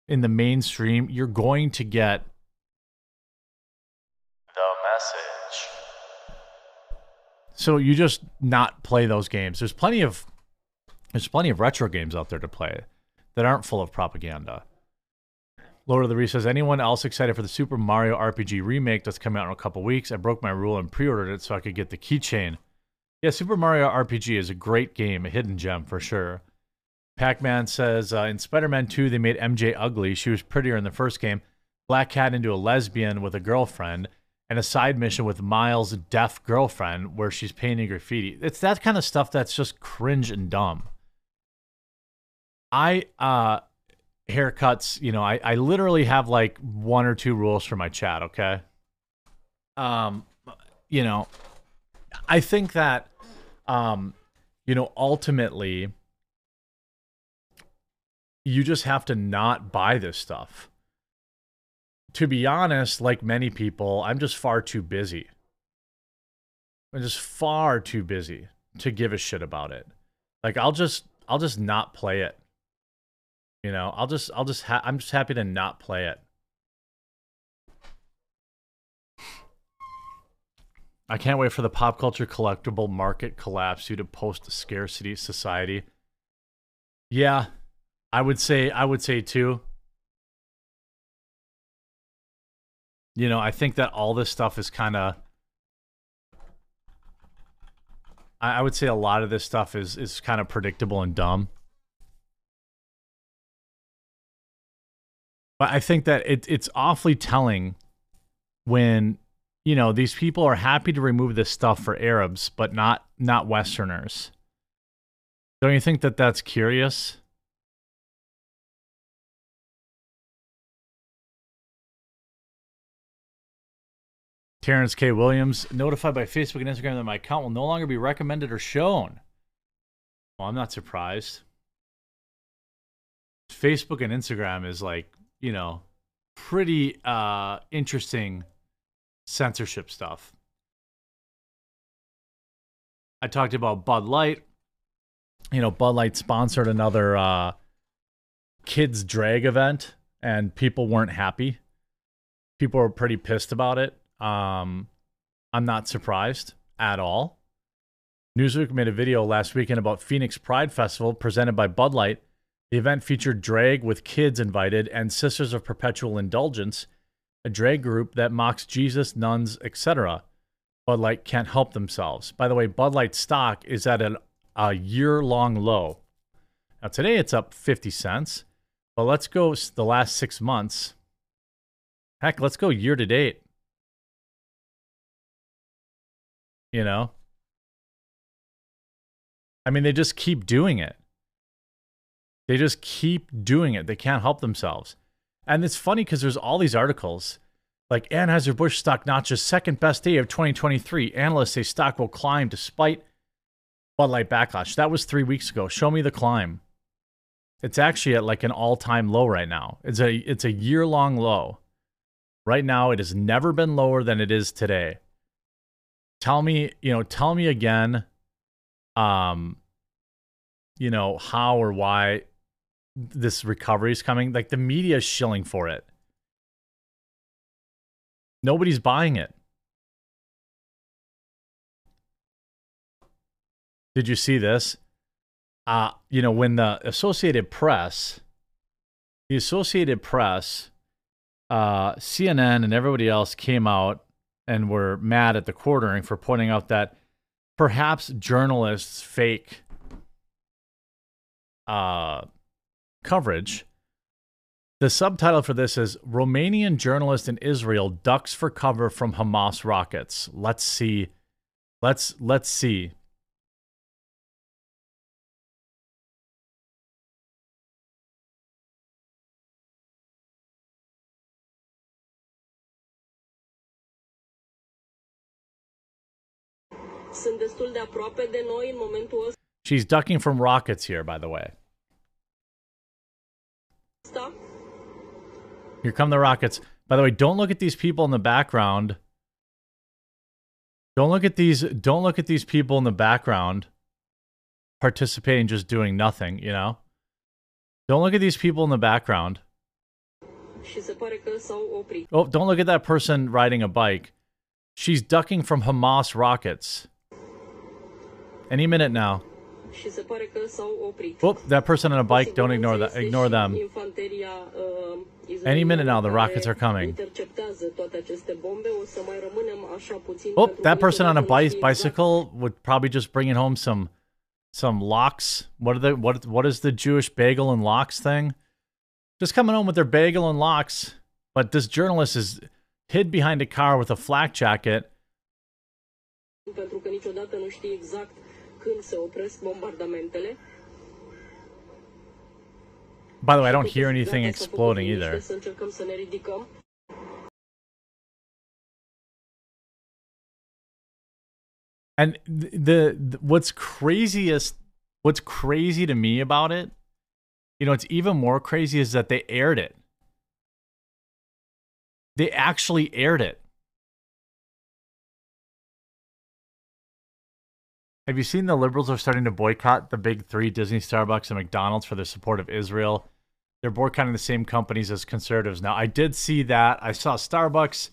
in the mainstream, you're going to get the message. So you just not play those games. There's plenty of there's plenty of retro games out there to play that aren't full of propaganda. Lord of the Reef says, anyone else excited for the Super Mario RPG remake that's coming out in a couple weeks? I broke my rule and pre-ordered it so I could get the keychain. Yeah, Super Mario RPG is a great game, a hidden gem for sure. Pac Man says uh, in Spider Man 2, they made MJ ugly. She was prettier in the first game. Black Cat into a lesbian with a girlfriend, and a side mission with Miles' deaf girlfriend where she's painting graffiti. It's that kind of stuff that's just cringe and dumb. I, uh, haircuts, you know, I, I literally have like one or two rules for my chat, okay? Um, you know, I think that, um, you know, ultimately, you just have to not buy this stuff. To be honest, like many people, I'm just far too busy. I'm just far too busy to give a shit about it. Like I'll just I'll just not play it. You know, I'll just I'll just ha- I'm just happy to not play it. I can't wait for the pop culture collectible market collapse due to post scarcity society. Yeah, I would say I would say too. You know, I think that all this stuff is kind of I, I would say a lot of this stuff is is kind of predictable and dumb. But I think that it, it's awfully telling when you know these people are happy to remove this stuff for Arabs, but not not Westerners. Don't you think that that's curious? Terrence K. Williams, notified by Facebook and Instagram that my account will no longer be recommended or shown. Well, I'm not surprised. Facebook and Instagram is like, you know, pretty uh interesting censorship stuff. I talked about Bud Light. You know, Bud Light sponsored another uh kids drag event and people weren't happy. People were pretty pissed about it. Um, I'm not surprised at all. Newsweek made a video last weekend about Phoenix Pride Festival presented by Bud Light. The event featured drag with kids invited and Sisters of Perpetual Indulgence, a drag group that mocks Jesus, nuns, etc. Bud Light can't help themselves. By the way, Bud Light stock is at a, a year long low. Now, today it's up 50 cents, but let's go the last six months. Heck, let's go year to date. You know? I mean, they just keep doing it. They just keep doing it. They can't help themselves. And it's funny because there's all these articles like Anheuser-Busch stock notches second best day of 2023. Analysts say stock will climb despite Bud Light backlash. That was three weeks ago. Show me the climb. It's actually at like an all-time low right now. It's a it's a year-long low. Right now, it has never been lower than it is today tell me, you know, tell me again, um, you know, how or why this recovery is coming. Like the media is shilling for it. Nobody's buying it. Did you see this? Uh, you know, when the Associated Press, the Associated Press, uh, CNN, and everybody else came out and were mad at the quartering for pointing out that perhaps journalists fake uh, coverage. The subtitle for this is Romanian journalist in Israel ducks for cover from Hamas rockets. Let's see. Let's let's see. Sunt destul de aproape de noi în momentul ăsta. She's ducking from rockets here, by the way. Here come the rockets. By the way, don't look at these people in the background. Don't look at these don't look at these people in the background participating just doing nothing, you know? Don't look at these people in the background. Oh, don't look at that person riding a bike. She's ducking from Hamas rockets. Any minute now. Oh, that person on a bike, don't ignore that. Ignore them. Any minute now, the rockets are coming. Oh, that person on a bicycle would probably just bring it home some some lox. What are the what what is the Jewish bagel and lox thing? Just coming home with their bagel and lox. But this journalist is hid behind a car with a flak jacket când se opresc bombardamentele. By the way, I don't hear anything exploding either. And the, the what's craziest what's crazy to me about it, you know, it's even more crazy is that they aired it. They actually aired it. Have you seen the liberals are starting to boycott the big three Disney, Starbucks, and McDonald's for their support of Israel? They're boycotting the same companies as conservatives now. I did see that. I saw Starbucks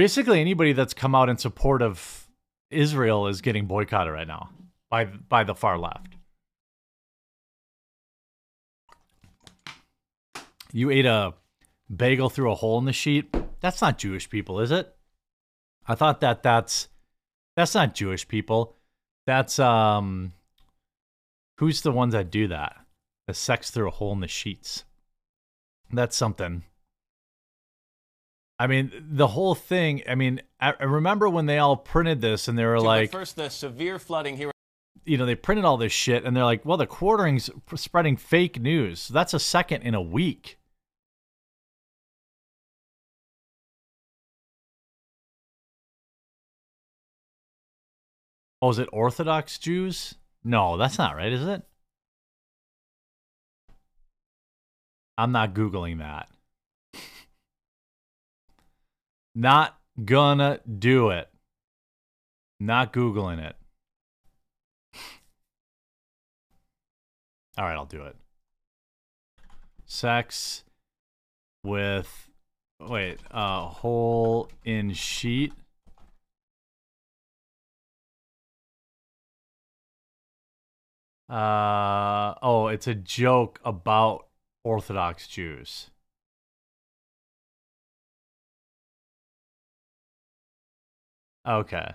Basically, anybody that's come out in support of Israel is getting boycotted right now by by the far left. You ate a bagel through a hole in the sheet. That's not Jewish people, is it? I thought that that's that's not Jewish people. That's um who's the ones that do that? The sex through a hole in the sheets. That's something. I mean, the whole thing. I mean, I, I remember when they all printed this and they were like, first, the severe flooding here you know, they printed all this shit and they're like, well, the quartering's spreading fake news. That's a second in a week. Oh, is it Orthodox Jews? No, that's not right, is it? I'm not Googling that. Not gonna do it. Not Googling it. All right, I'll do it. Sex with wait, uh hole in sheet. Uh oh, it's a joke about Orthodox Jews. Okay.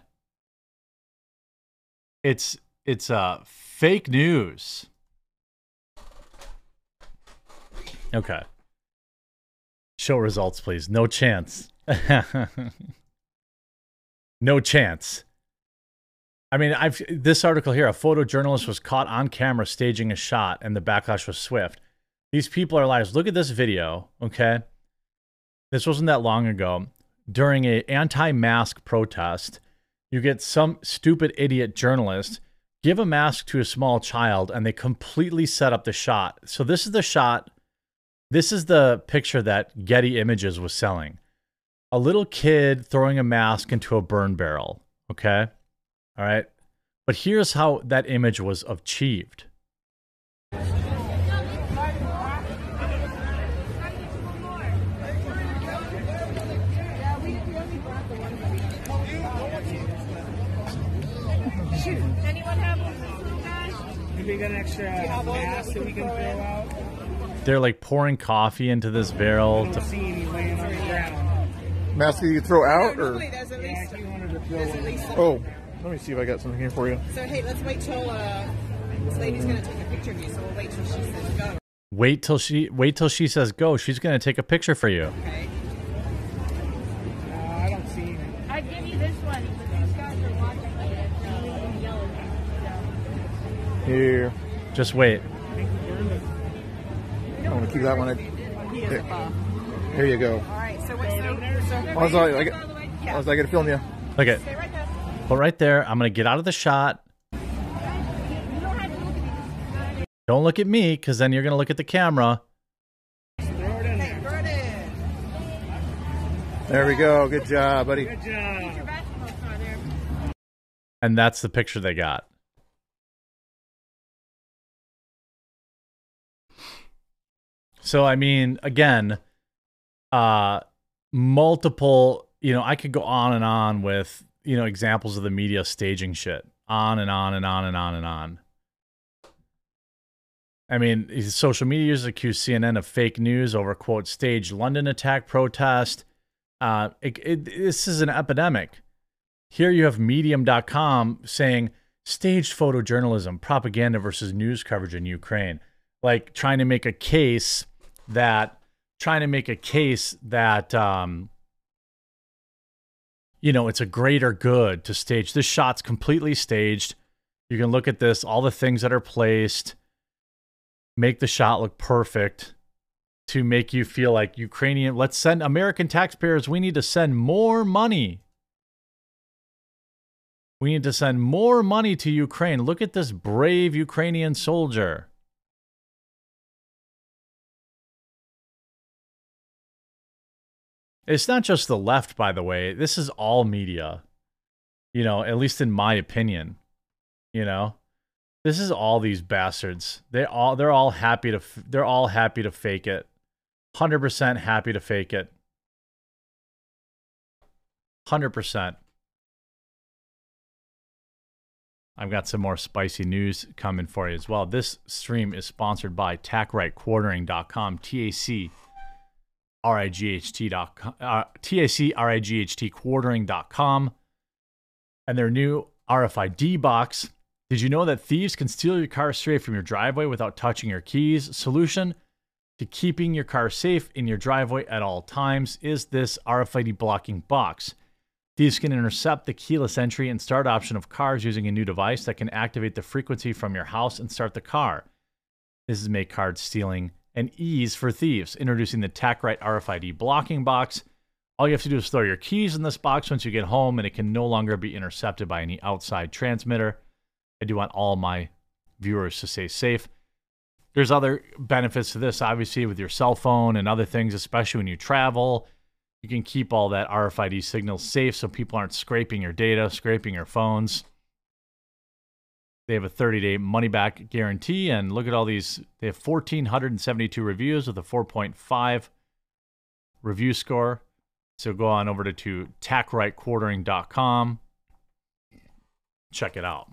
It's it's uh fake news. Okay. Show results, please. No chance. no chance. I mean, I've this article here. A photojournalist was caught on camera staging a shot, and the backlash was swift. These people are liars. Look at this video. Okay, this wasn't that long ago. During a anti-mask protest, you get some stupid idiot journalist give a mask to a small child, and they completely set up the shot. So this is the shot this is the picture that Getty Images was selling. A little kid throwing a mask into a burn barrel. Okay. All right. But here's how that image was achieved. Anyone have one, guys? Maybe we got an extra mask that we can throw out. They're like pouring coffee into this barrel. To, see any laying on the ground. Mask that you throw out, or Normally there's at Yeah, least, if you wanted to throw there's at one. least oh, let me see if I got something here for you. So hey, let's wait till uh, this lady's gonna take a picture of you. So we'll wait till she says go. wait till she wait till she says go. She's gonna take a picture for you. Okay. Uh, I don't see any. I'd give you this one, but these guys are watching it. Uh, yellow. Here, Just wait. I'm gonna keep that one. At, there. There you go. All right. So what's so, so I was like, I, the way? I Yeah. was like, I gotta film you. Okay. Stay right there. But right there. I'm gonna get out of the shot. Don't look at me. Don't look at me, because then you're gonna look at the camera. Throw it in Hey, there. throw it in. There we go. Good job, buddy. Good job. Your basketball star there. And that's the picture they got. So I mean, again, uh multiple, you know, I could go on and on with, you know, examples of the media staging shit. On and on and on and on and on. I mean, social media users accuse CNN of fake news over quote staged London attack protest. Uh, it, it, this is an epidemic. Here you have medium.com saying staged photojournalism, propaganda versus news coverage in Ukraine. Like trying to make a case that trying to make a case that um you know, it's a greater good to stage this shot's completely staged. You can look at this, all the things that are placed, make the shot look perfect to make you feel like Ukrainian. Let's send American taxpayers, we need to send more money we need to send more money to Ukraine. Look at this brave Ukrainian soldier. It's not just the left, by the way. This is all media. You know, at least in my opinion. You know, this is all these bastards. They all they're all happy to they're all happy to fake it. 100% happy to fake it. 100%. I've got some more spicy news coming for you as well. This stream is sponsored by TACRightQuartering.com, T A C R I G H T dot com, uh, T A C R I G H T Quartering.com, and their new RFID box. Did you know that thieves can steal your car straight from your driveway without touching your keys? Solution to keeping your car safe in your driveway at all times is this RFID blocking box. Thieves can intercept the keyless entry and start option of cars using a new device that can activate the frequency from your house and start the car. This is make card stealing an ease for thieves. Introducing the TacRight RFID blocking box. All you have to do is throw your keys in this box once you get home, and it can no longer be intercepted by any outside transmitter. I do want all my viewers to stay safe. There's other benefits to this, obviously, with your cell phone and other things, especially when you travel. You can keep all that RFID signal safe so people aren't scraping your data, scraping your phones. They have a 30 day money back guarantee. And look at all these. They have 1,472 reviews with a 4.5 review score. So go on over to, to tacrightquartering.com. Check it out.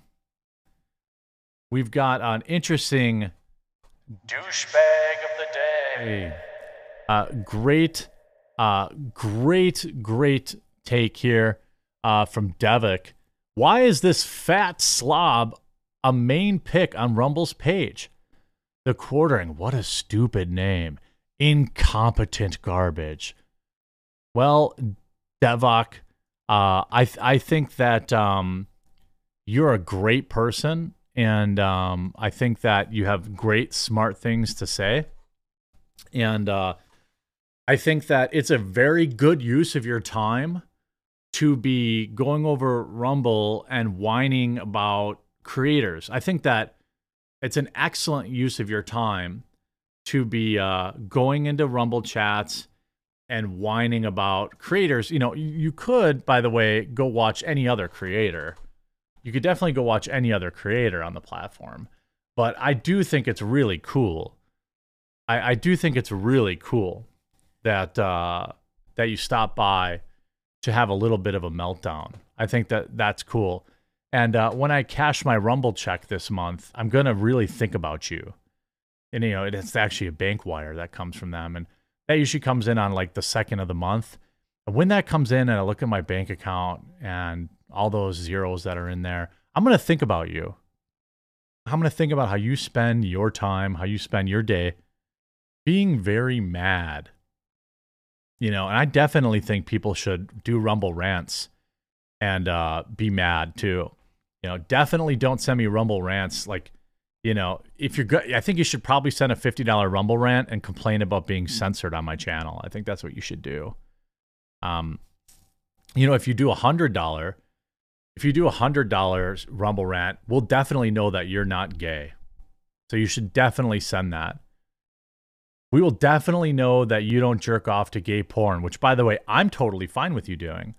We've got an interesting Douchebag of the day. uh, great, uh, great, great take here uh, from Devik. Why is this fat slob a main pick on Rumble's page? The quartering. What a stupid name. Incompetent garbage. Well, Devok, uh, I th- I think that um, you're a great person, and um, I think that you have great, smart things to say, and uh, I think that it's a very good use of your time to be going over Rumble and whining about creators. I think that it's an excellent use of your time to be uh, going into Rumble chats and whining about creators. You know, you- could, by the way, go watch any other creator. You could definitely go watch any other creator on the platform. But I do think it's really cool. I, I do think it's really cool that uh, that you stop by to have a little bit of a meltdown. I think that that's cool. And uh, when I cash my Rumble check this month, I'm gonna really think about you. And you know, it's actually a bank wire that comes from them, and that usually comes in on like the second of the month. And when that comes in, and I look at my bank account and all those zeros that are in there, I'm gonna think about you. I'm gonna think about how you spend your time, how you spend your day, being very mad you know and i definitely think people should do rumble rants and uh be mad too you know definitely don't send me rumble rants like you know if you're good i think you should probably send a $50 rumble rant and complain about being censored on my channel. I think that's what you should do. Um you know if you do a hundred dollar if you do a hundred dollars rumble rant we'll definitely know that you're not gay. So you should definitely send that. We will definitely know that you don't jerk off to gay porn, which, by the way, I'm totally fine with you doing.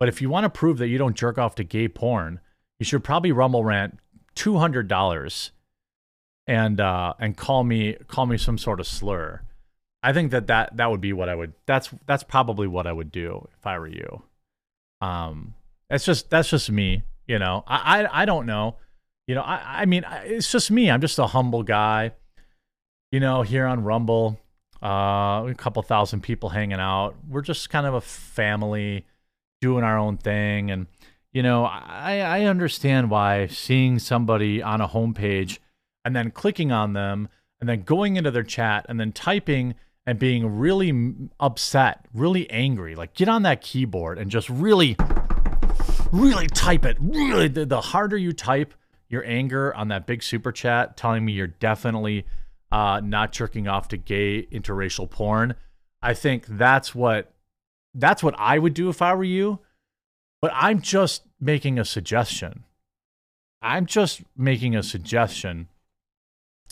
But if you want to prove that you don't jerk off to gay porn, you should probably rumble rant two hundred dollars and uh, and call me call me some sort of slur. I think that, that that would be what I would. That's that's probably what I would do if I were you. Um, that's just that's just me. You know, I I, I don't know. You know, I I mean, I- it's just me. I'm just a humble guy you know, here on Rumble, uh, a couple thousand people hanging out. We're just kind of a family doing our own thing. And, you know, I, I understand why seeing somebody on a homepage and then clicking on them and then going into their chat and then typing and being really upset, really angry. Like, get on that keyboard and just really, really type it. Really, the, the harder you type your anger on that big super chat telling me you're definitely uh, not jerking off to gay interracial porn. I think that's what that's what I would do if I were you. But I'm just making a suggestion. I'm just making a suggestion.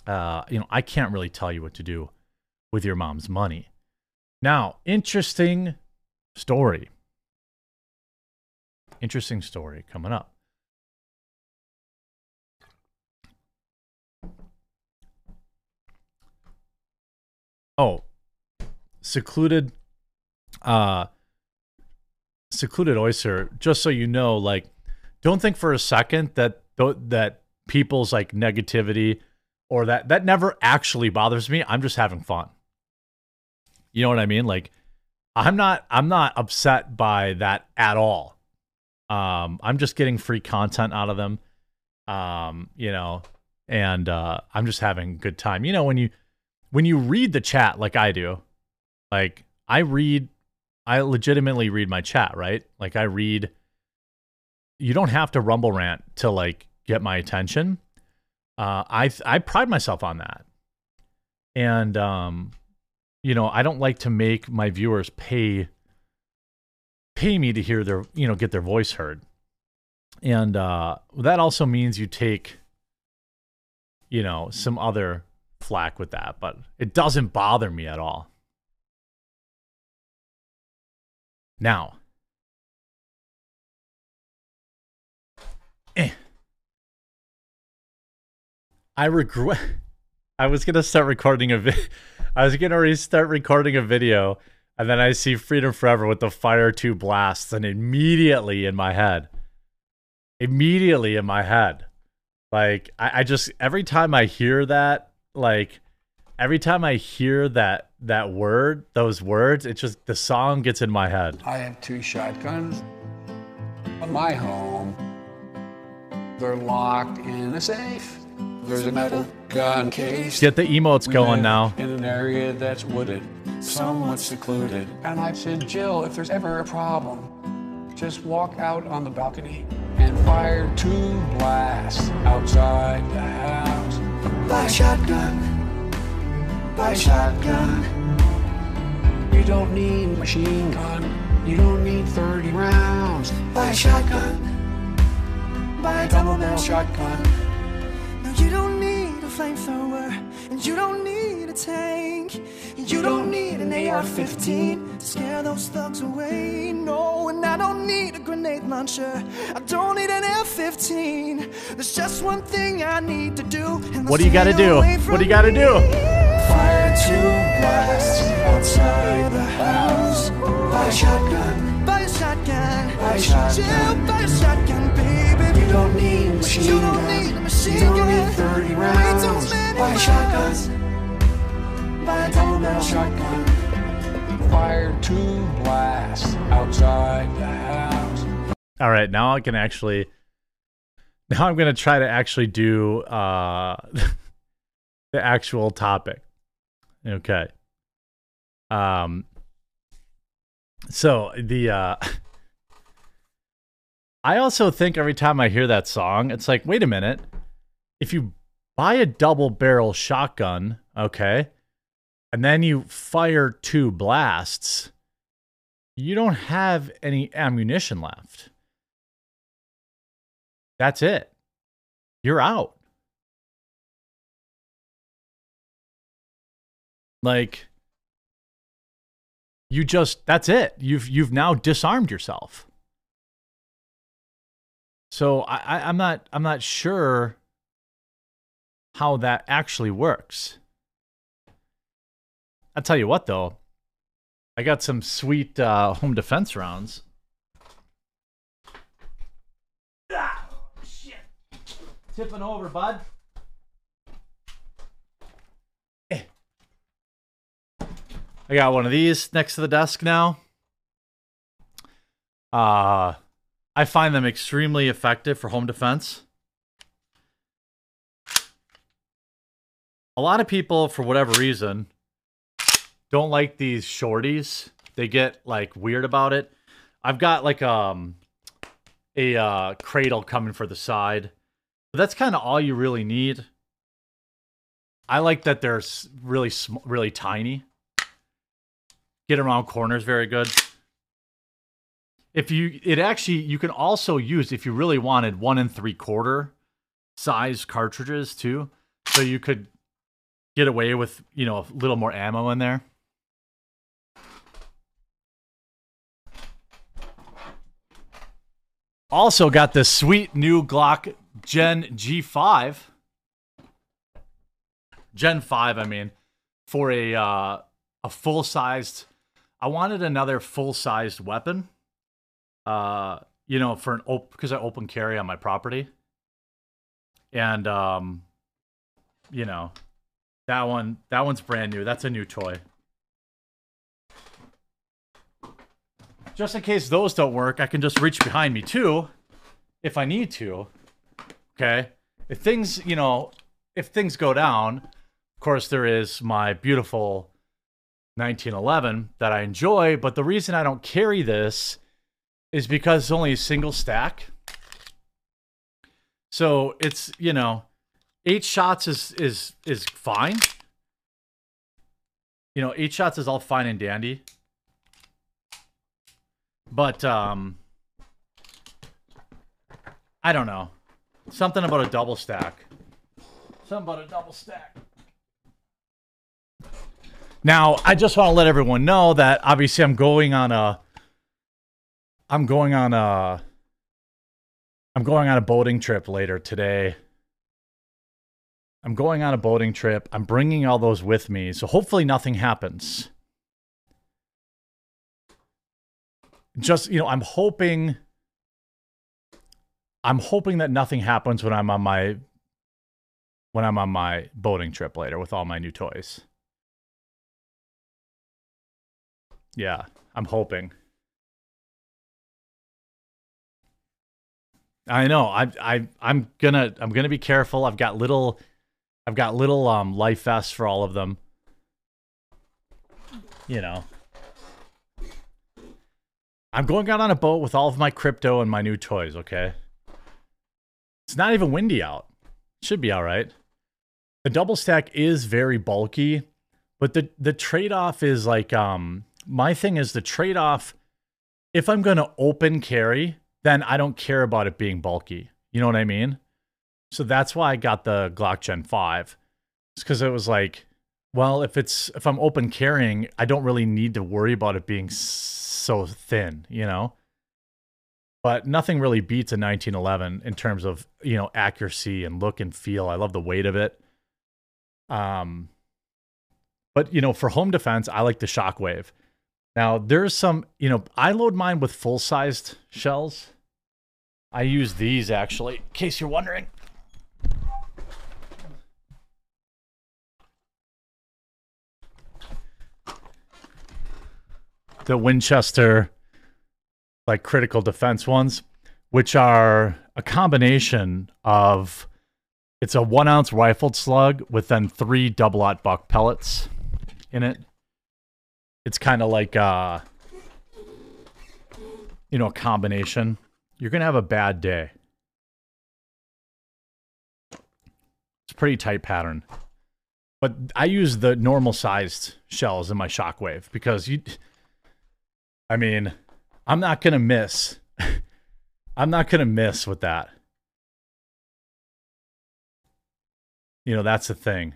Uh, you know, I can't really tell you what to do with your mom's money. Now, interesting story. Interesting story coming up. Oh, secluded uh secluded oyster, just so you know, like, don't think for a second that that people's like negativity or that that never actually bothers me. I'm just having fun. You know what I mean? Like, I'm not I'm not upset by that at all. Um, I'm just getting free content out of them. Um, you know, and uh, I'm just having a good time. You know, when you when you read the chat like I do, like I read, I legitimately read my chat, right? Like I read. You don't have to rumble rant to like get my attention. Uh, I I pride myself on that, and um, you know I don't like to make my viewers pay pay me to hear their you know get their voice heard, and uh, that also means you take you know some other flack with that, but it doesn't bother me at all. Now, eh. I regret. I was gonna start recording a vi- I was gonna restart recording a video, and then I see Freedom Forever with the Fire Two blasts, and immediately in my head, immediately in my head, like I, I just every time I hear that, like every time I hear that that word, those words, it just the song gets in my head. I have two shotguns on my home. They're locked in a safe. There's a metal gun case. Get the emotes We going live now. In an area that's wooded, somewhat secluded. And I said, Jill, if there's ever a problem, just walk out on the balcony and fire two blasts outside the house. Buy a shotgun. Buy a shotgun. You don't need a machine gun. You don't need 30 rounds. Buy a shotgun. Buy a double barrel shotgun. No, you don't need a flamethrower, and you don't need a tank. You don't need an AR-15 to scare those thugs away. No, and I don't need a grenade launcher. I don't need an F-15. There's just one thing I need to do. And What do you gotta do? What do you gotta do? Fire two blasts outside the house. Buy a shotgun. Buy a shotgun. Buy a shotgun. Jill, buy a shotgun, baby. You don't need a machine You don't need a machine you don't need 30 rounds. too Buy a shotgun. Buy a double barrel shotgun. Fire two blasts outside the house. All right, now I can actually. Now I'm gonna try to actually do uh, the actual topic. Okay. Um. So the uh, I also think every time I hear that song, it's like, wait a minute. If you buy a double barrel shotgun, okay, and then you fire two blasts, you don't have any ammunition left. That's it. You're out. Like you just that's it. You've you've now disarmed yourself. So I, I I'm not I'm not sure how that actually works. I'll tell you what though. I got some sweet uh, home defense rounds. Ah, shit. Tipping over, bud. I got one of these next to the desk now. Uh I find them extremely effective for home defense. A lot of people, for whatever reason, don't like these shorties. They get like weird about it. I've got like um a uh, cradle coming for the side. But that's kind of all you really need. I like that they're really really tiny. Get around corners very good. If you it actually you can also use if you really wanted one and three quarter size cartridges too. So you could get away with, you know, a little more ammo in there. Also got the sweet new Glock Gen G5. Gen 5, I mean, for a uh, a full-sized I wanted another full-sized weapon. uh, you know, for an op because I open carry on my property, and um, you know, that one that one's brand new. That's a new toy. Just in case those don't work, I can just reach behind me too, if I need to. Okay, if things you know, if things go down, of course there is my beautiful 1911 that I enjoy, but the reason I don't carry this is because it's only a single stack. So it's, you know, eight shots is is is fine. You know, eight shots is all fine and dandy. But um I don't know. Something about a double stack. Something about a double stack. Now, I just want to let everyone know that obviously I'm going on a I'm going on a I'm going on a boating trip later today. I'm going on a boating trip. I'm bringing all those with me. So hopefully nothing happens. Just, you know, I'm hoping I'm hoping that nothing happens when I'm on my when I'm on my boating trip later with all my new toys. Yeah, I'm hoping. I know. I I I'm gonna I'm gonna be careful. I've got little I've got little um life vests for all of them. You know. I'm going out on a boat with all of my crypto and my new toys, okay? It's not even windy out. Should be all right. The double stack is very bulky, but the the trade-off is like um my thing is the trade off. If I'm going to open carry, then I don't care about it being bulky. You know what I mean? So that's why I got the Glock Gen 5. It's because it was like, well, if it's if I'm open carrying, I don't really need to worry about it being so thin, you know? But nothing really beats a 1911 in terms of, you know, accuracy and look and feel. I love the weight of it. Um but you know, for home defense, I like the Shockwave. Now, there's some, you know, I load mine with full sized shells. I use these actually, in case you're wondering. The Winchester, like critical defense ones, which are a combination of it's a one ounce rifled slug with then three double aught buck pellets in it it's kind of like uh you know a combination. You're gonna have a bad day. It's a pretty tight pattern. But i use the normal sized shells in my shockwave because you i mean i'm not gonna miss. I'm not gonna miss with that. You know that's the thing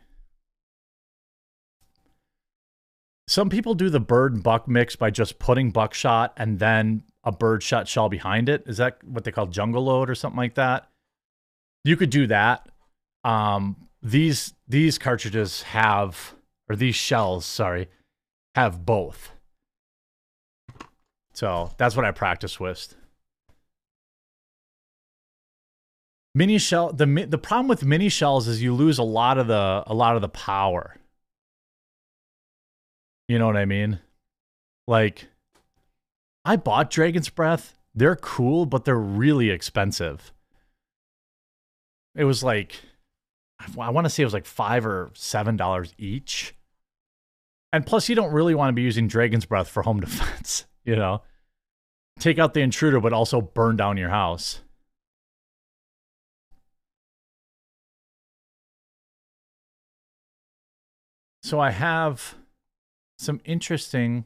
Some people do the bird and buck mix by just putting buckshot and then a bird shot shell behind it. Is that what they call jungle load or something like that? You could do that. Um, these these cartridges have or these shells, sorry, have both. So that's what I practice with. Mini shell the the problem with mini shells is you lose a lot of the a lot of the power. You know what I mean? Like, I bought Dragon's Breath. They're cool, but they're really expensive. It was like, I want to say it was like five or seven dollars each. And plus, you don't really want to be using Dragon's Breath for home defense, you know? Take out the intruder, but also burn down your house. So I have some interesting.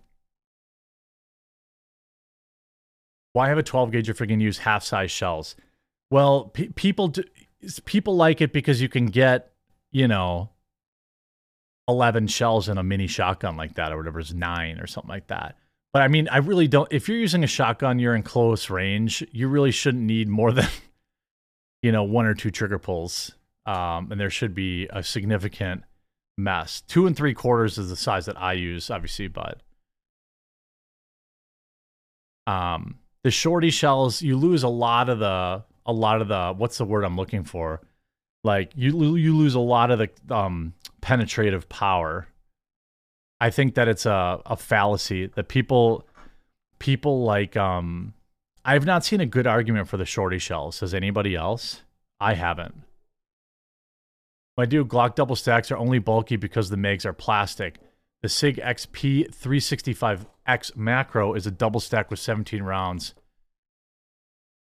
Why have a 12 gauge if we can use half size shells? Well, pe- people do, people like it because you can get, you know, 11 shells in a mini shotgun like that or whatever is nine or something like that. But I mean, I really don't. If you're using a shotgun, you're in close range. You really shouldn't need more than, you know, one or two trigger pulls. Um, and there should be a significant mess. Two and three quarters is the size that I use, obviously, but um, the shorty shells, you lose a lot of the a lot of the what's the word I'm looking for? Like you you lose a lot of the um, penetrative power. I think that it's a a fallacy that people people like um I've not seen a good argument for the shorty shells. Has anybody else? I haven't. My dude, Glock double stacks are only bulky because the mags are plastic. The SIG XP 365X macro is a double stack with 17 rounds.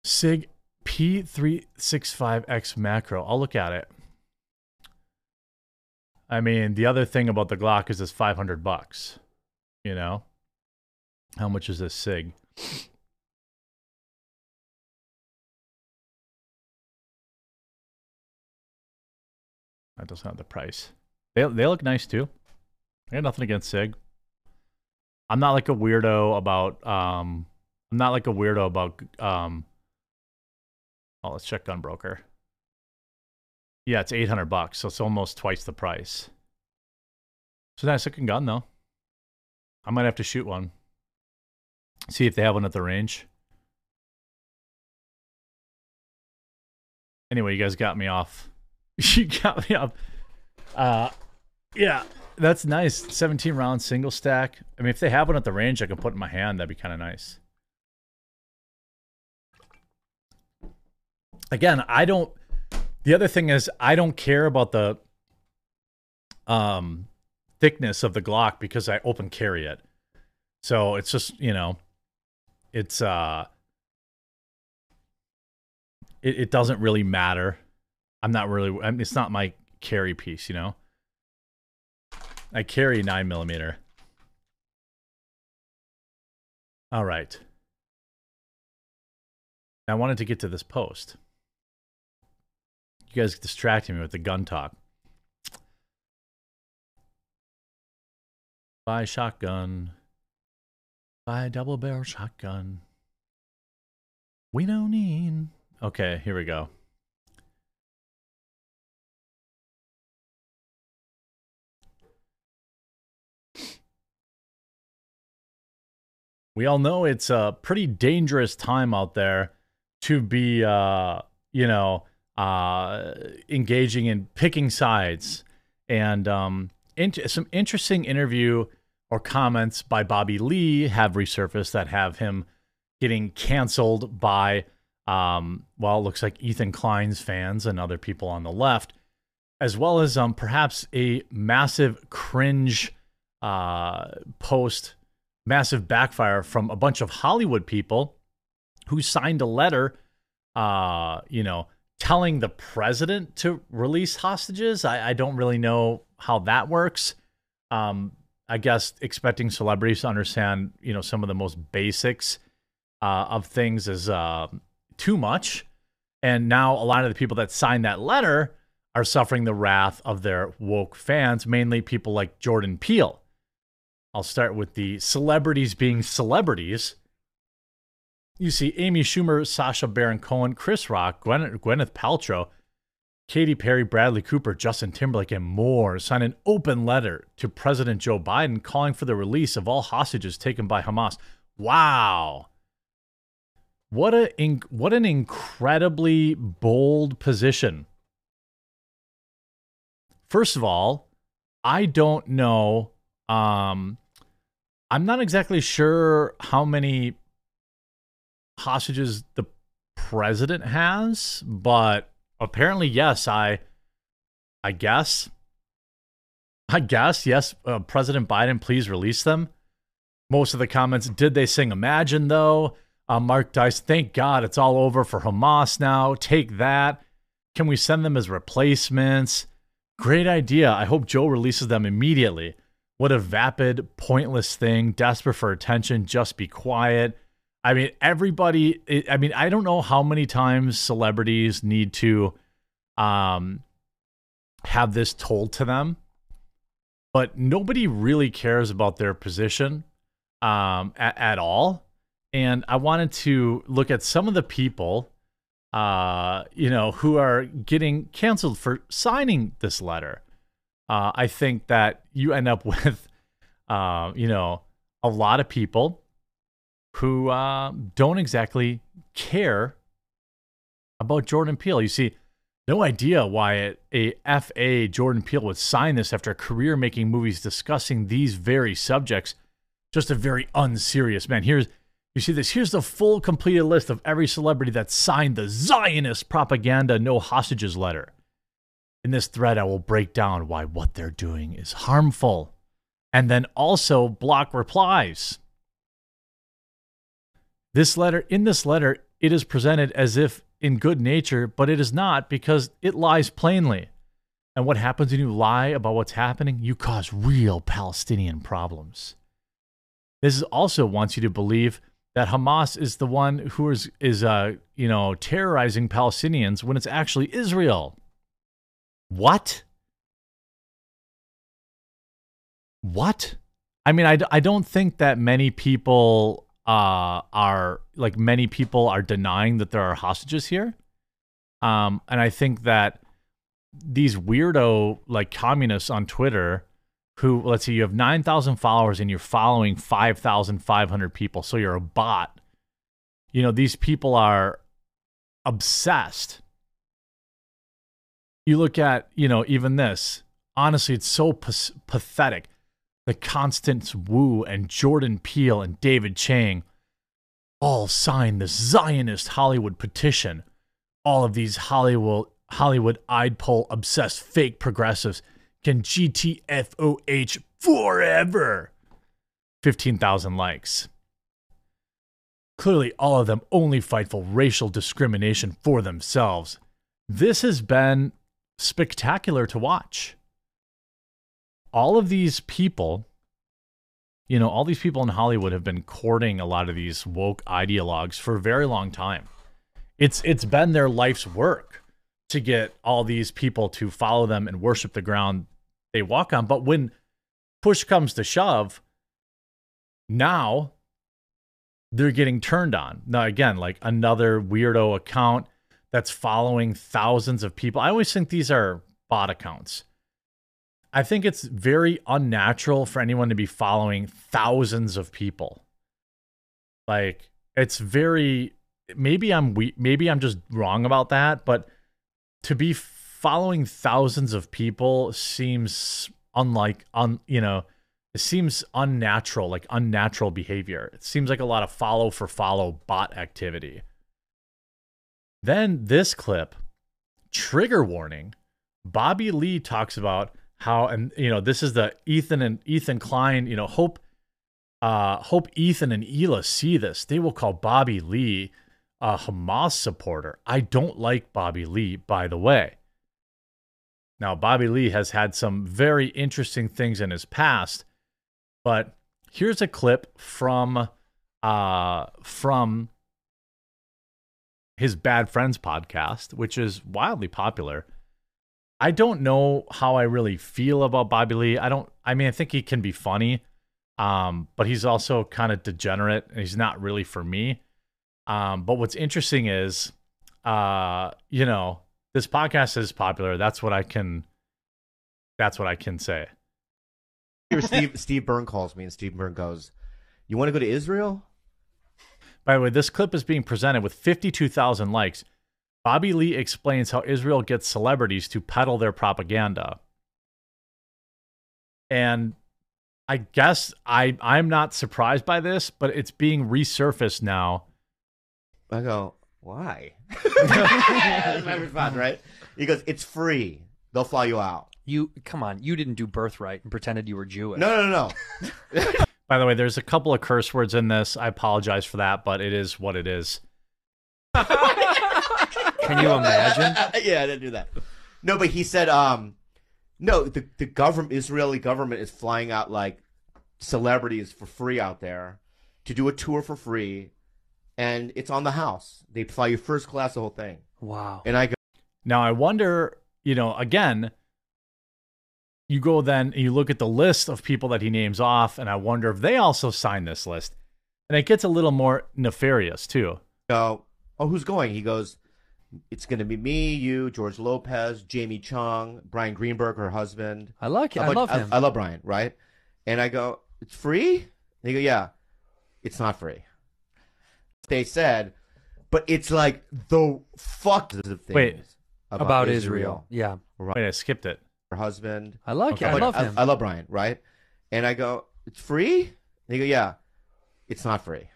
SIG P365X macro. I'll look at it. I mean, the other thing about the Glock is it's 500 bucks. You know? How much is this SIG? That doesn't have the price. They they look nice too. I got nothing against Sig. I'm not like a weirdo about um I'm not like a weirdo about um Oh, let's check Gunbroker. Yeah, it's 800 bucks, so it's almost twice the price. It's a nice looking gun though. I might have to shoot one. See if they have one at the range. Anyway, you guys got me off. you got me up. Uh, yeah, that's nice. 17 round single stack. I mean, if they have one at the range, I can put in my hand. That'd be kind of nice. Again, I don't. The other thing is, I don't care about the um thickness of the Glock because I open carry it. So it's just you know, it's uh, it, it doesn't really matter. I'm not really. I mean, it's not my carry piece, you know. I carry nine millimeter. All right. I wanted to get to this post. You guys distracting me with the gun talk. Buy shotgun. Buy double barrel shotgun. We don't need. Okay, here we go. We all know it's a pretty dangerous time out there to be uh you know uh engaging in picking sides. And um some interesting interview or comments by Bobby Lee have resurfaced that have him getting canceled by um well it looks like Ethan Klein's fans and other people on the left as well as um perhaps a massive cringe uh post massive backfire from a bunch of Hollywood people who signed a letter, uh, you know, telling the president to release hostages. I, I don't really know how that works. Um, I guess expecting celebrities to understand, you know, some of the most basics uh, of things is uh, too much. And now a lot of the people that signed that letter are suffering the wrath of their woke fans, mainly people like Jordan Peele. I'll start with the celebrities being celebrities. You see Amy Schumer, Sacha Baron Cohen, Chris Rock, Gwen- Gwyneth Paltrow, Katy Perry, Bradley Cooper, Justin Timberlake, and more sign an open letter to President Joe Biden calling for the release of all hostages taken by Hamas. Wow. What a what an incredibly bold position. First of all, I don't know um I'm not exactly sure how many hostages the president has, but apparently, yes. I, I guess, I guess, yes. Uh, president Biden, please release them. Most of the comments did they sing "Imagine" though. Uh, Mark Dice, thank God it's all over for Hamas now. Take that. Can we send them as replacements? Great idea. I hope Joe releases them immediately. What a vapid, pointless thing. Desperate for attention. Just be quiet. I mean, everybody. I mean, I don't know how many times celebrities need to um, have this told to them, but nobody really cares about their position um, at, at all. And I wanted to look at some of the people, uh, you know, who are getting canceled for signing this letter uh, I think that you end up with, uh, you know, a lot of people who uh, don't exactly care about Jordan Peele. You see, no idea why a, FA Jordan Peele would sign this after a career making movies discussing these very subjects. Just a very unserious man. Here's you see this. Here's the full completed list of every celebrity that signed the Zionist propaganda no hostages letter. In this thread, I will break down why what they're doing is harmful and then also block replies. This letter, in this letter, it is presented as if in good nature, but it is not because it lies plainly. And what happens when you lie about what's happening? You cause real Palestinian problems. This also wants you to believe that Hamas is the one who is is uh, you know terrorizing Palestinians when it's actually Israel. What? What? I mean, I, I don't think that many people uh, are like many people are denying that there are hostages here. Um, and I think that these weirdo like communists on Twitter who let's say you have 9,000 followers and you're following 5,500 people, so you're a bot. You know, these people are obsessed. You look at, you know, even this. Honestly, it's so p- pathetic. The Constance Wu and Jordan Peele and David Chang all signed the Zionist Hollywood petition. All of these Hollywood Hollywood eyed obsessed fake progressives can GTFOH forever. 15,000 likes. Clearly, all of them only fight for racial discrimination for themselves. This has been spectacular to watch. All of these people, you know, all these people in Hollywood have been courting a lot of these woke ideologues for a very long time. It's it's been their life's work to get all these people to follow them and worship the ground they walk on. But when push comes to shove, now they're getting turned on. Now, again, like another weirdo account that's following thousands of people. I always think these are bot accounts. I think it's very unnatural for anyone to be following thousands of people. Like it's very maybe I'm we maybe I'm just wrong about that, but to be following thousands of people seems unlike un you know it seems unnatural like unnatural behavior it seems like a lot of follow for follow bot activity then this clip trigger warning. Bobby lee talks about how and you know this is the ethan and ethan klein you know hope uh hope ethan and Hila see this. They will call bobby lee a hamas supporter. I don't like bobby lee by the way. Now, Bobby Lee has had some very interesting things in his past, but here's a clip from uh, from his Bad Friends podcast, which is wildly popular. I don't know how I really feel about Bobby Lee. I don't. I mean, I think he can be funny, um, but he's also kind of degenerate, and he's not really for me. Um, but what's interesting is, uh, you know, this podcast is popular. That's what I can. That's what I can say. Steve Steve Byrne calls me, and Steve Byrne goes, "You want to go to Israel?" By the way, this clip is being presented with 52,000 likes. Bobby Lee explains how Israel gets celebrities to peddle their propaganda. And I guess I I'm not surprised by this, but it's being resurfaced now. I go, why? That's my response, right? He goes, it's free. They'll fly you out. You come on, you didn't do birthright and pretended you were Jewish. No, no, no. By the way, there's a couple of curse words in this. I apologize for that, but it is what it is. Can you imagine? yeah, I didn't do that. No, but he said, um, no, the the government, Israeli government, is flying out like celebrities for free out there to do a tour for free and it's on the house. They fly you first class, the whole thing. Wow. And I go. Now I wonder, you know, again, you go then and you look at the list of people that he names off, and I wonder if they also sign this list. And it gets a little more nefarious too. Go, oh, who's going? He goes, it's going to be me, you, George Lopez, Jamie Chung, Bryan Greenberg, her husband. I like it. I love him. I, I love Bryan, right? And I go, it's free? And they go, yeah, it's not free. they said, but it's like the fuck things Wait. About Israel. Yeah. Right. Wait, I skipped it. Her husband. I like it. I love him. I, love Bryan, right? And I go, it's free? They go, yeah. It's not free.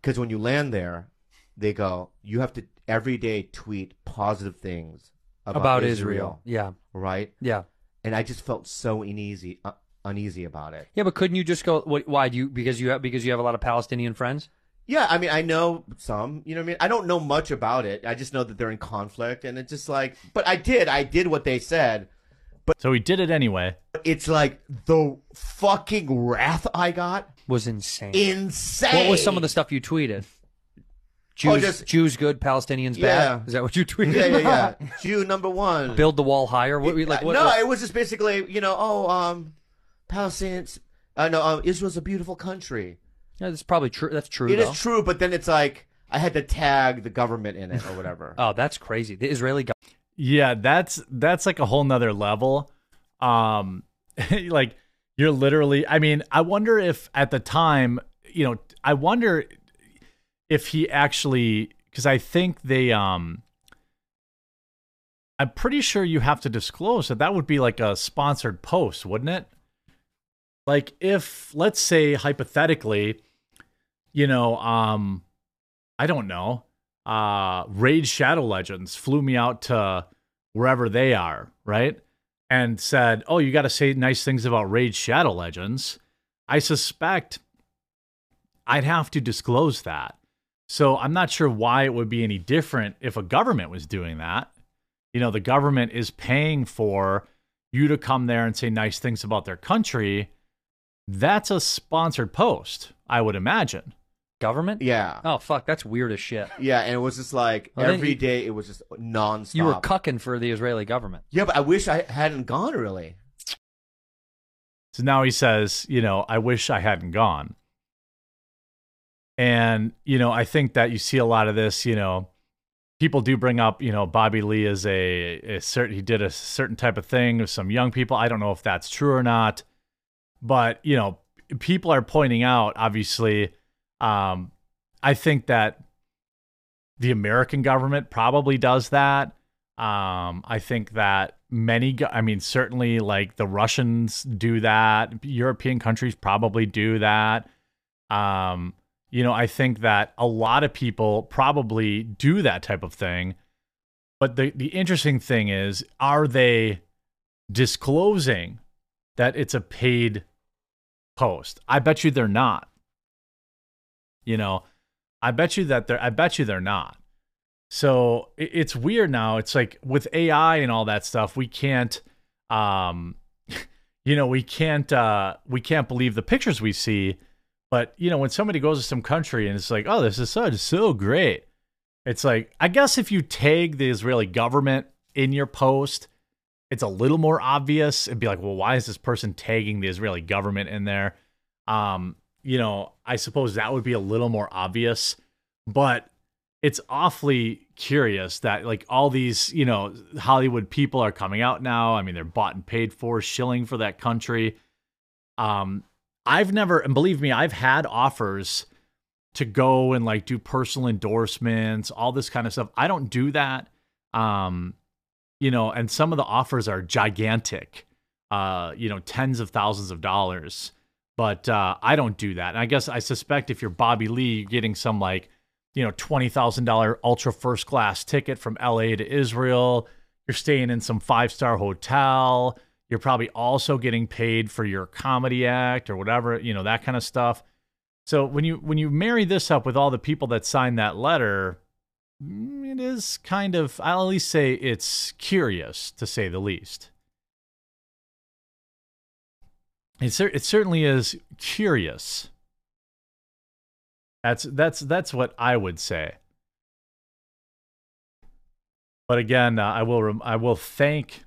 Because when you land there, they go, you have to every day tweet positive things about, About Israel. Israel. Yeah. Right? Yeah. And I just felt so uneasy, uh, uneasy about it. Yeah, but couldn't you just go? What, why do you? Because you have because you have a lot of Palestinian friends. Yeah, I mean, I know some. You know what I mean? I don't know much about it. I just know that they're in conflict, and it's just like. But I did. I did what they said. But so he did it anyway. It's like the fucking wrath I got was insane. Insane. What was some of the stuff you tweeted? Jews, Oh, just- Jews good, Palestinians Yeah. bad. Is that what you tweeted? Yeah, yeah, yeah. Jew number one. Build the wall higher. What, like what? no, what- it was just basically, you know, oh, um, Palestinians. I Uh, no, uh, Israel's a beautiful country. Yeah, that's probably true. That's true. It is though. true, but then it's like I had to tag the government in it or whatever. Oh, that's crazy. The Israeli guy. Yeah, that's that's like a whole nother level. Um like you're literally I mean, I wonder if at the time, you know, I wonder if he actually cuz I think they um I'm pretty sure you have to disclose that that would be like a sponsored post, wouldn't it? Like if let's say hypothetically, you know, um I don't know, uh Raid Shadow Legends flew me out to wherever they are, right? And said, "Oh, you got to say nice things about Raid Shadow Legends." I suspect I'd have to disclose that. So I'm not sure why it would be any different if a government was doing that. You know, the government is paying for you to come there and say nice things about their country. That's a sponsored post, I would imagine. Government? Yeah. Oh fuck, that's weird as shit. Yeah, and it was just like Well, then every you- day it was just nonstop. You were cucking for the Israeli government. yeah, but I wish I hadn't gone really. So now he says, you know, I wish I hadn't gone. And, you know, I think that you see a lot of this, you know, people do bring up, you know, Bobby Lee is a, a certain, he did a certain type of thing with some young people. I don't know if that's true or not. But, you know, people are pointing out, obviously, um, I think that the American government probably does that. Um, I think that many, I mean, certainly like the Russians do that. European countries probably do that. Um, you know, I think that a lot of people probably do that type of thing. But the, the interesting thing is, are they disclosing that it's a paid post? I bet you they're not. You know, I bet you that they're I bet you they're not. So it- it's weird now. It's like with AI and all that stuff, we can't um you know, we can't uh we can't believe the pictures we see. But you know, when somebody goes to some country and it's like, oh, this is so so great. It's like, I guess if you tag the Israeli government in your post, it's a little more obvious. It'd be like, well, why is this person tagging the Israeli government in there? Um, you know, I suppose that would be a little more obvious, but it's awfully curious that like all these, you know, Hollywood people are coming out now. I mean, they're bought and paid for, shilling for that country. Um, I've never, and believe me, I've had offers to go and like do personal endorsements, all this kind of stuff. I don't do that. Um, you know, and some of the offers are gigantic, uh, you know, tens of thousands of dollars. But uh, I don't do that. And I guess I suspect if you're Bobby Lee, you're getting some like, you know, twenty thousand dollar ultra first class ticket from LA to Israel. You're staying in some five star hotel. You're probably also getting paid for your comedy act or whatever, you know, that kind of stuff. So when you when you marry this up with all the people that signed that letter, it is kind of I'll at least say it's curious to say the least. It, cer- it certainly is curious. That's that's that's what I would say. But again, uh, I will rem- I will thank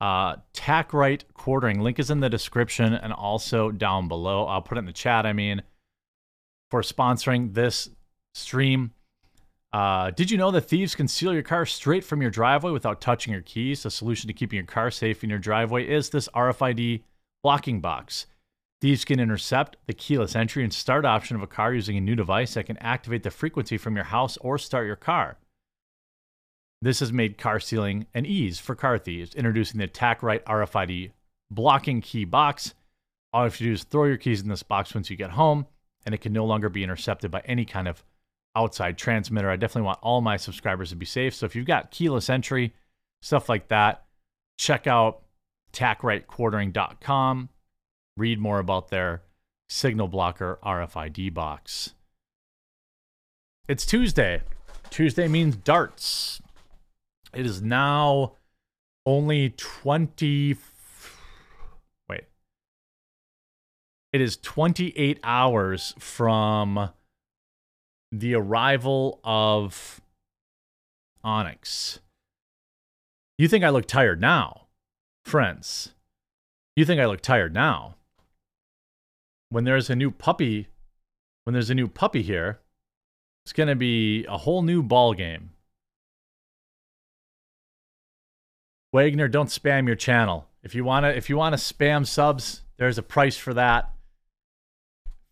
uh, Tacright Quartering. Link is in the description and also down below. I'll put it in the chat. I mean, for sponsoring this stream. Uh, did you know that thieves can steal your car straight from your driveway without touching your keys? The solution to keeping your car safe in your driveway is this RFID blocking box. Thieves can intercept the keyless entry and start option of a car using a new device that can activate the frequency from your house or start your car. This has made car stealing an ease for car thieves, introducing the Attack Right RFID blocking key box. All you have to do is throw your keys in this box once you get home, and it can no longer be intercepted by any kind of outside transmitter. I definitely want all my subscribers to be safe. So if you've got keyless entry, stuff like that, check out tacrightquartering.com. Read more about their signal blocker RFID box. It's Tuesday. Tuesday means darts. It is now only 20 wait. It is 28 hours from the arrival of Onyx. You think I look tired now, friends? You think I look tired now? When there's a new puppy, when there's a new puppy here, it's going to be a whole new ball game. Wagner, don't spam your channel. If you wanna, if you wanna spam subs, there's a price for that.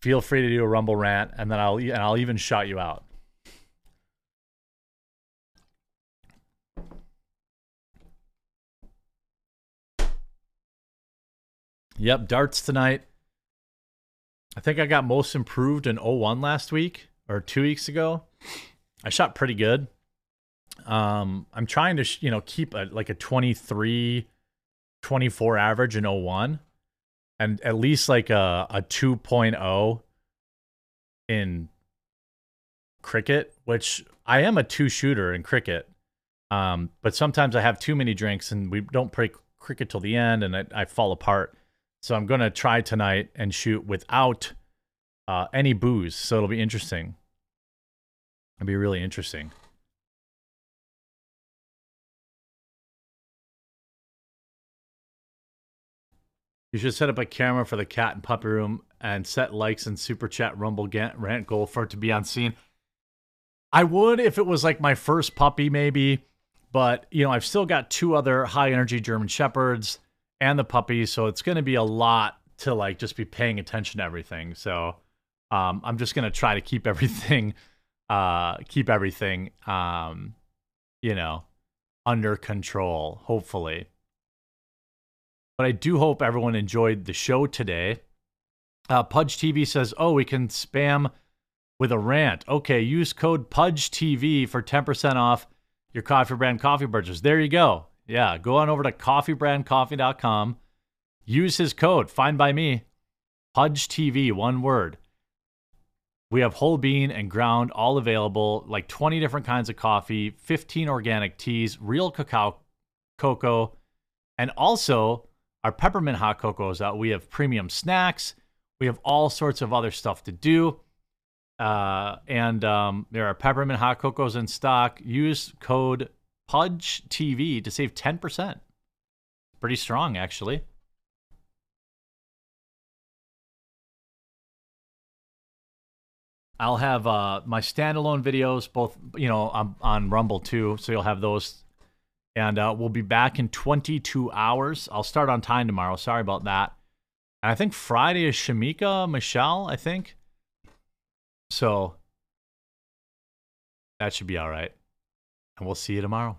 Feel free to do a Rumble rant, and then I'll and I'll even shout you out. Yep, darts tonight. I think I got most improved in 01 last week or two weeks ago. I shot pretty good. Um, I'm trying to, you know, keep a, like a 23, 24 average in 01 and at least like a, a 2.0 in cricket, which I am a two shooter in cricket. Um, but sometimes I have too many drinks and we don't play cricket till the end and I, I fall apart. So I'm going to try tonight and shoot without uh, any booze. So it'll be interesting. It'll be really interesting. You should set up a camera for the cat and puppy room and set likes and super chat rumble rant goal for it to be on scene. I would if it was like my first puppy, maybe, but you know, I've still got two other high energy German shepherds and the puppy, so it's going to be a lot to like just be paying attention to everything. So um, I'm just going to try to keep everything, uh, keep everything, um, you know, under control. Hopefully. But I do hope everyone enjoyed the show today. Uh, Pudge TV says, "Oh, we can spam with a rant." Okay, use code Pudge TV for ten percent off your coffee brand coffee purchase. There you go. Yeah, go on over to coffeebrandcoffee.com. Use his code. Fine by me. Pudge TV, one word. We have whole bean and ground all available, like 20 different kinds of coffee, 15 organic teas, real cacao, cocoa, and also our peppermint hot cocoa is out. We have premium snacks. We have all sorts of other stuff to do. Uh, and um, there are peppermint hot cocos in stock. Use code Pudge TV to save 10%. Pretty strong, actually. I'll have uh, my standalone videos, both you know, on, on Rumble too. So you'll have those and uh, we'll be back in 22 hours. I'll start on time tomorrow. Sorry about that. And I think Friday is Shamika Michelle, I think. So that should be all right. And we'll see you tomorrow.